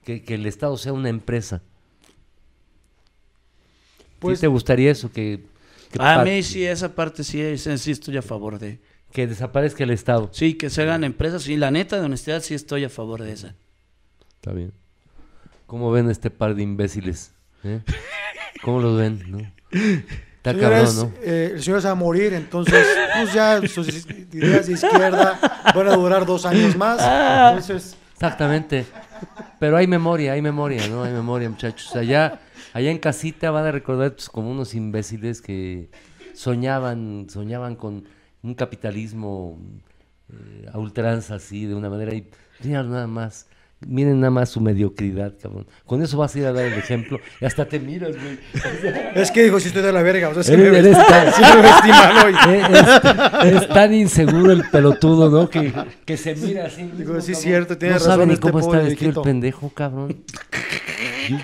que, que el Estado sea una empresa. Pues- ¿Sí te gustaría eso? Que, que A mí sí, esa parte sí, sí estoy a favor de. Que desaparezca el Estado. Sí, que se hagan empresas, sí, la neta de honestidad sí estoy a favor de esa. Está bien. ¿Cómo ven este par de imbéciles? eh? ¿Cómo los ven? no? Está Señores, cabrón, ¿no? eh, el señor se va a morir, entonces pues ya sus ideas de izquierda van a durar dos años más. Entonces, Exactamente. Pero hay memoria, hay memoria, ¿no? Hay memoria, muchachos. Allá, allá en casita van a recordar pues, como unos imbéciles que soñaban, soñaban con un capitalismo eh, a ultranza así, de una manera y miren nada más. Miren nada más su mediocridad, cabrón. Con eso vas a ir a dar el ejemplo y hasta te miras, güey. es que dijo, si estoy de la verga, o sea, Eres- me eres tan- sí me vestí mal hoy. Es, es tan inseguro el pelotudo, ¿no? Que, que se mira así. Digo, sí, cabrón. cierto, tiene No razón sabe ni este cómo está vestido el pendejo, cabrón.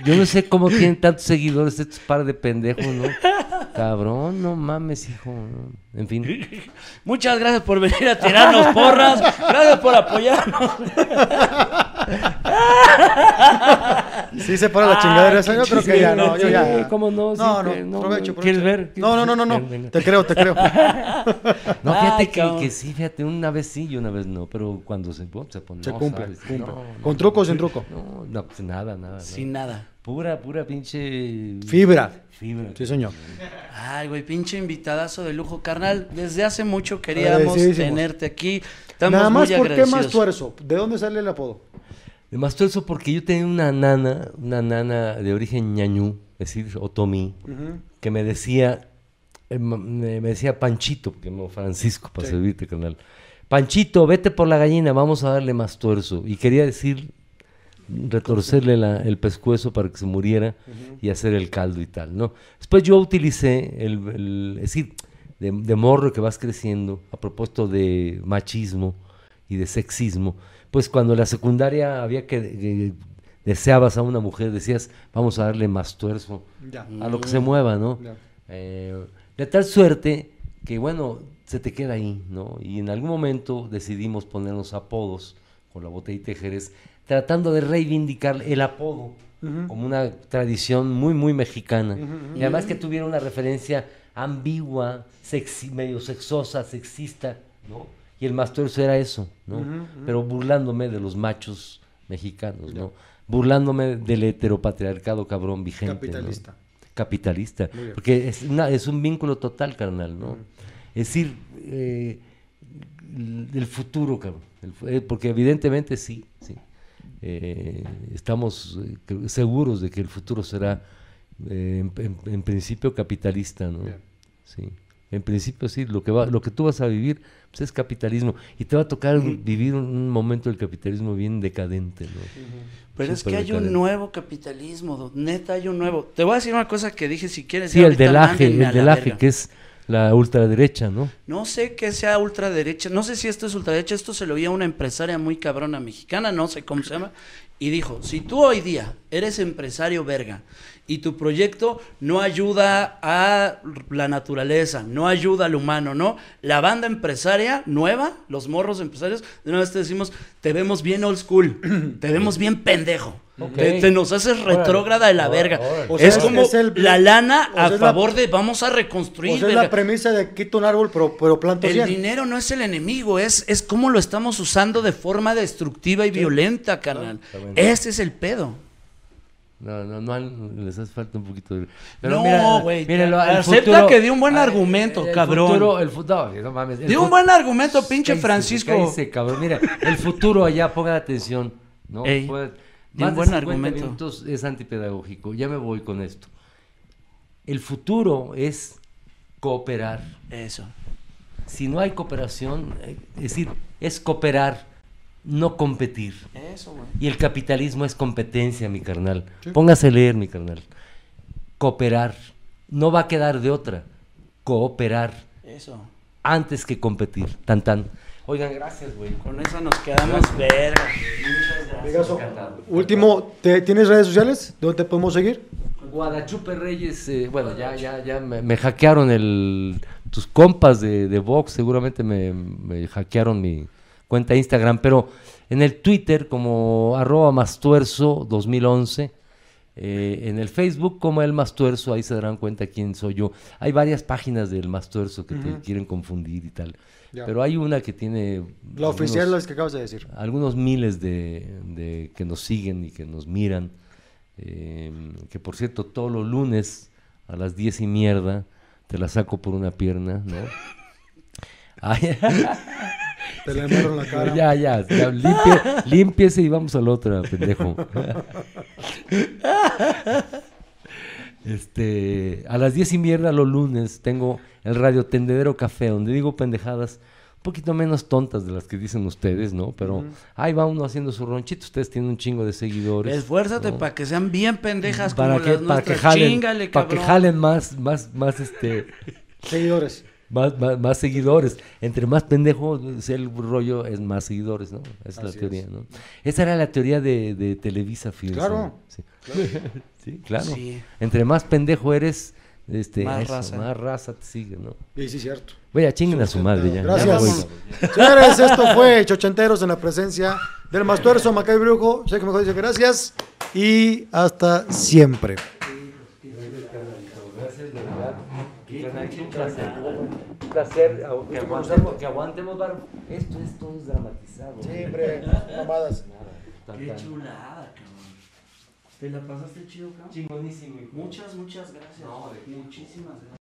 Yo, no sé cómo tienen tantos seguidores estos par de pendejos, ¿no? Cabrón, no mames, hijo. En fin. Muchas gracias por venir a tirarnos porras. Gracias por apoyarnos. Sí se para la chingadera esa, yo creo que ya no, yo ya. ¿Cómo no? No, no, no, provecho, ¿Quieres ver? No, no, no, no, no. Te creo, te creo. No, fíjate que, que, sí, fíjate, una vez sí y una vez no, pero cuando se, se pone. Se cumple, cumple. ¿Con truco o sin truco? No, no, pues nada, nada. Sin nada. Pura, pura pinche. Fibra. Fibra. Sí, señor. Ay, güey, pinche invitadazo de lujo, carnal. Desde hace mucho queríamos tenerte aquí. Estamos Nada más, ¿por qué más tuerzo? ¿De dónde sale el apodo? De más tuerzo porque yo tenía una nana, una nana de origen ñañú, es decir, otomí, que me decía, eh, me decía Panchito, porque no Francisco, para servirte, carnal. Panchito, vete por la gallina, vamos a darle más tuerzo. Y quería decir, retorcerle el pescuezo para que se muriera y hacer el caldo y tal, ¿no? Después yo utilicé, el, es decir, de, morro que vas creciendo, a propósito de machismo y de sexismo, pues cuando en la secundaria había que, deseabas a una mujer, decías, vamos a darle más tuerzo a lo que se mueva, ¿no? Eh, de tal suerte que, bueno, se te queda ahí, ¿no? Y en algún momento decidimos ponernos apodos con la botella y Jerez, tratando de reivindicar el apodo como una tradición muy, muy mexicana. Y además que tuviera una referencia ambigua, medio sexosa, sexista, ¿no? Y el Mastuerzo era eso, ¿no? Pero burlándome de los machos mexicanos, ¿no? Burlándome del heteropatriarcado cabrón vigente. Capitalista. Capitalista. Porque es, es un vínculo total, carnal, ¿no? Es decir, eh, el futuro, cabrón. Eh, porque evidentemente sí, sí. Eh, estamos seguros de que el futuro será en, principio capitalista, ¿no? Sí. En principio sí, lo que va, lo que tú vas a vivir pues, es capitalismo y te va a tocar vivir un, momento del capitalismo bien decadente, ¿no? Pero es que hay un nuevo capitalismo, neta hay un nuevo. Te voy a decir una cosa que dije si quieres. Sí, el delaje, el delaje que es la ultraderecha, ¿no? No sé qué sea ultraderecha, no sé si esto es ultraderecha, esto se lo vi a una empresaria muy cabrona mexicana, no sé cómo se llama, y dijo, si tú hoy día eres empresario verga y tu proyecto no ayuda a la naturaleza, no ayuda al humano, ¿no? La banda empresaria nueva, los morros empresarios, de una vez te decimos, te vemos bien old school, te vemos bien pendejo. Te, nos haces retrógrada de la verga. es como la lana a favor de vamos a reconstruir. es la premisa de quito un árbol, pero, pero El dinero no es el enemigo, es, es cómo lo estamos usando de forma destructiva y violenta, carnal. Ese es el pedo. No, no, no, les hace falta un poquito de... no, güey. Acepta que dio un buen argumento, cabrón. Futuro, el futuro, no mames. dio un buen argumento, pinche Francisco. Cállese, cabrón. Mira, el futuro allá, pongan atención. ¿no? un buen argumento. es antipedagógico. Ya me voy con esto. El futuro es cooperar. Eso. Si no hay cooperación, eh, es decir, es cooperar, no competir. Eso, güey. Y el capitalismo es competencia, mi carnal. Póngase a leer, mi carnal. Cooperar. No va a quedar de otra. Cooperar. Eso. Antes que competir. Tan tan. Oigan, gracias, güey. Con eso nos quedamos verga. Último, ¿tienes redes sociales? ¿Dónde te podemos seguir? Guadachupe Reyes, eh, bueno, ya, ya, ya me, hackearon el. Tus compas de, de Vox seguramente me, hackearon mi cuenta de Instagram, pero en el Twitter como arroba mastuerzo 2011. Eh, en el Facebook como el Mastuerzo, ahí se darán cuenta quién soy yo. Hay varias páginas del Mastuerzo que te quieren confundir y tal. Pero hay una que tiene... La oficial es que acabas de decir. Algunos miles de, que nos siguen y que nos miran. Eh, que por cierto, todos los lunes a las 10 y mierda te la saco por una pierna, ¿no? te le en la cara. Ya, ya, limpiese y vamos a la otra, pendejo. Este, a las 10 y mierda los lunes tengo el radio Tendedero Café, donde digo pendejadas un poquito menos tontas de las que dicen ustedes, ¿no? Pero ahí va uno haciendo su ronchito, ustedes tienen un chingo de seguidores. Esfuérzate para que sean bien pendejas para como que, las para que jalen, para que jalen más, más, más este seguidores. Más, más, seguidores. Entre más pendejo sea el rollo, es más seguidores, ¿no? Esa es la teoría, ¿no? Esa era la teoría de, de Televisa, fíjense. Claro. Sí, claro. sí, Entre más pendejo eres, este, más, raza. más raza te sigue, ¿no? Sí, sí, cierto. Vaya, chinguen a su madre ya. Gracias. Señores, esto fue Chochenteros en la presencia del Mastuerzo Macay Brujo. Sé que mejor dice gracias y hasta siempre. Un placer. Un placer que aguantemos, que aguantemos, Esto es todo dramatizado. Siempre, mamadas. Qué chulada, cabrón. ¿Te la pasaste chido, cabrón? Chingonísimo. Muchas, muchas gracias. No, Muchísimas gracias.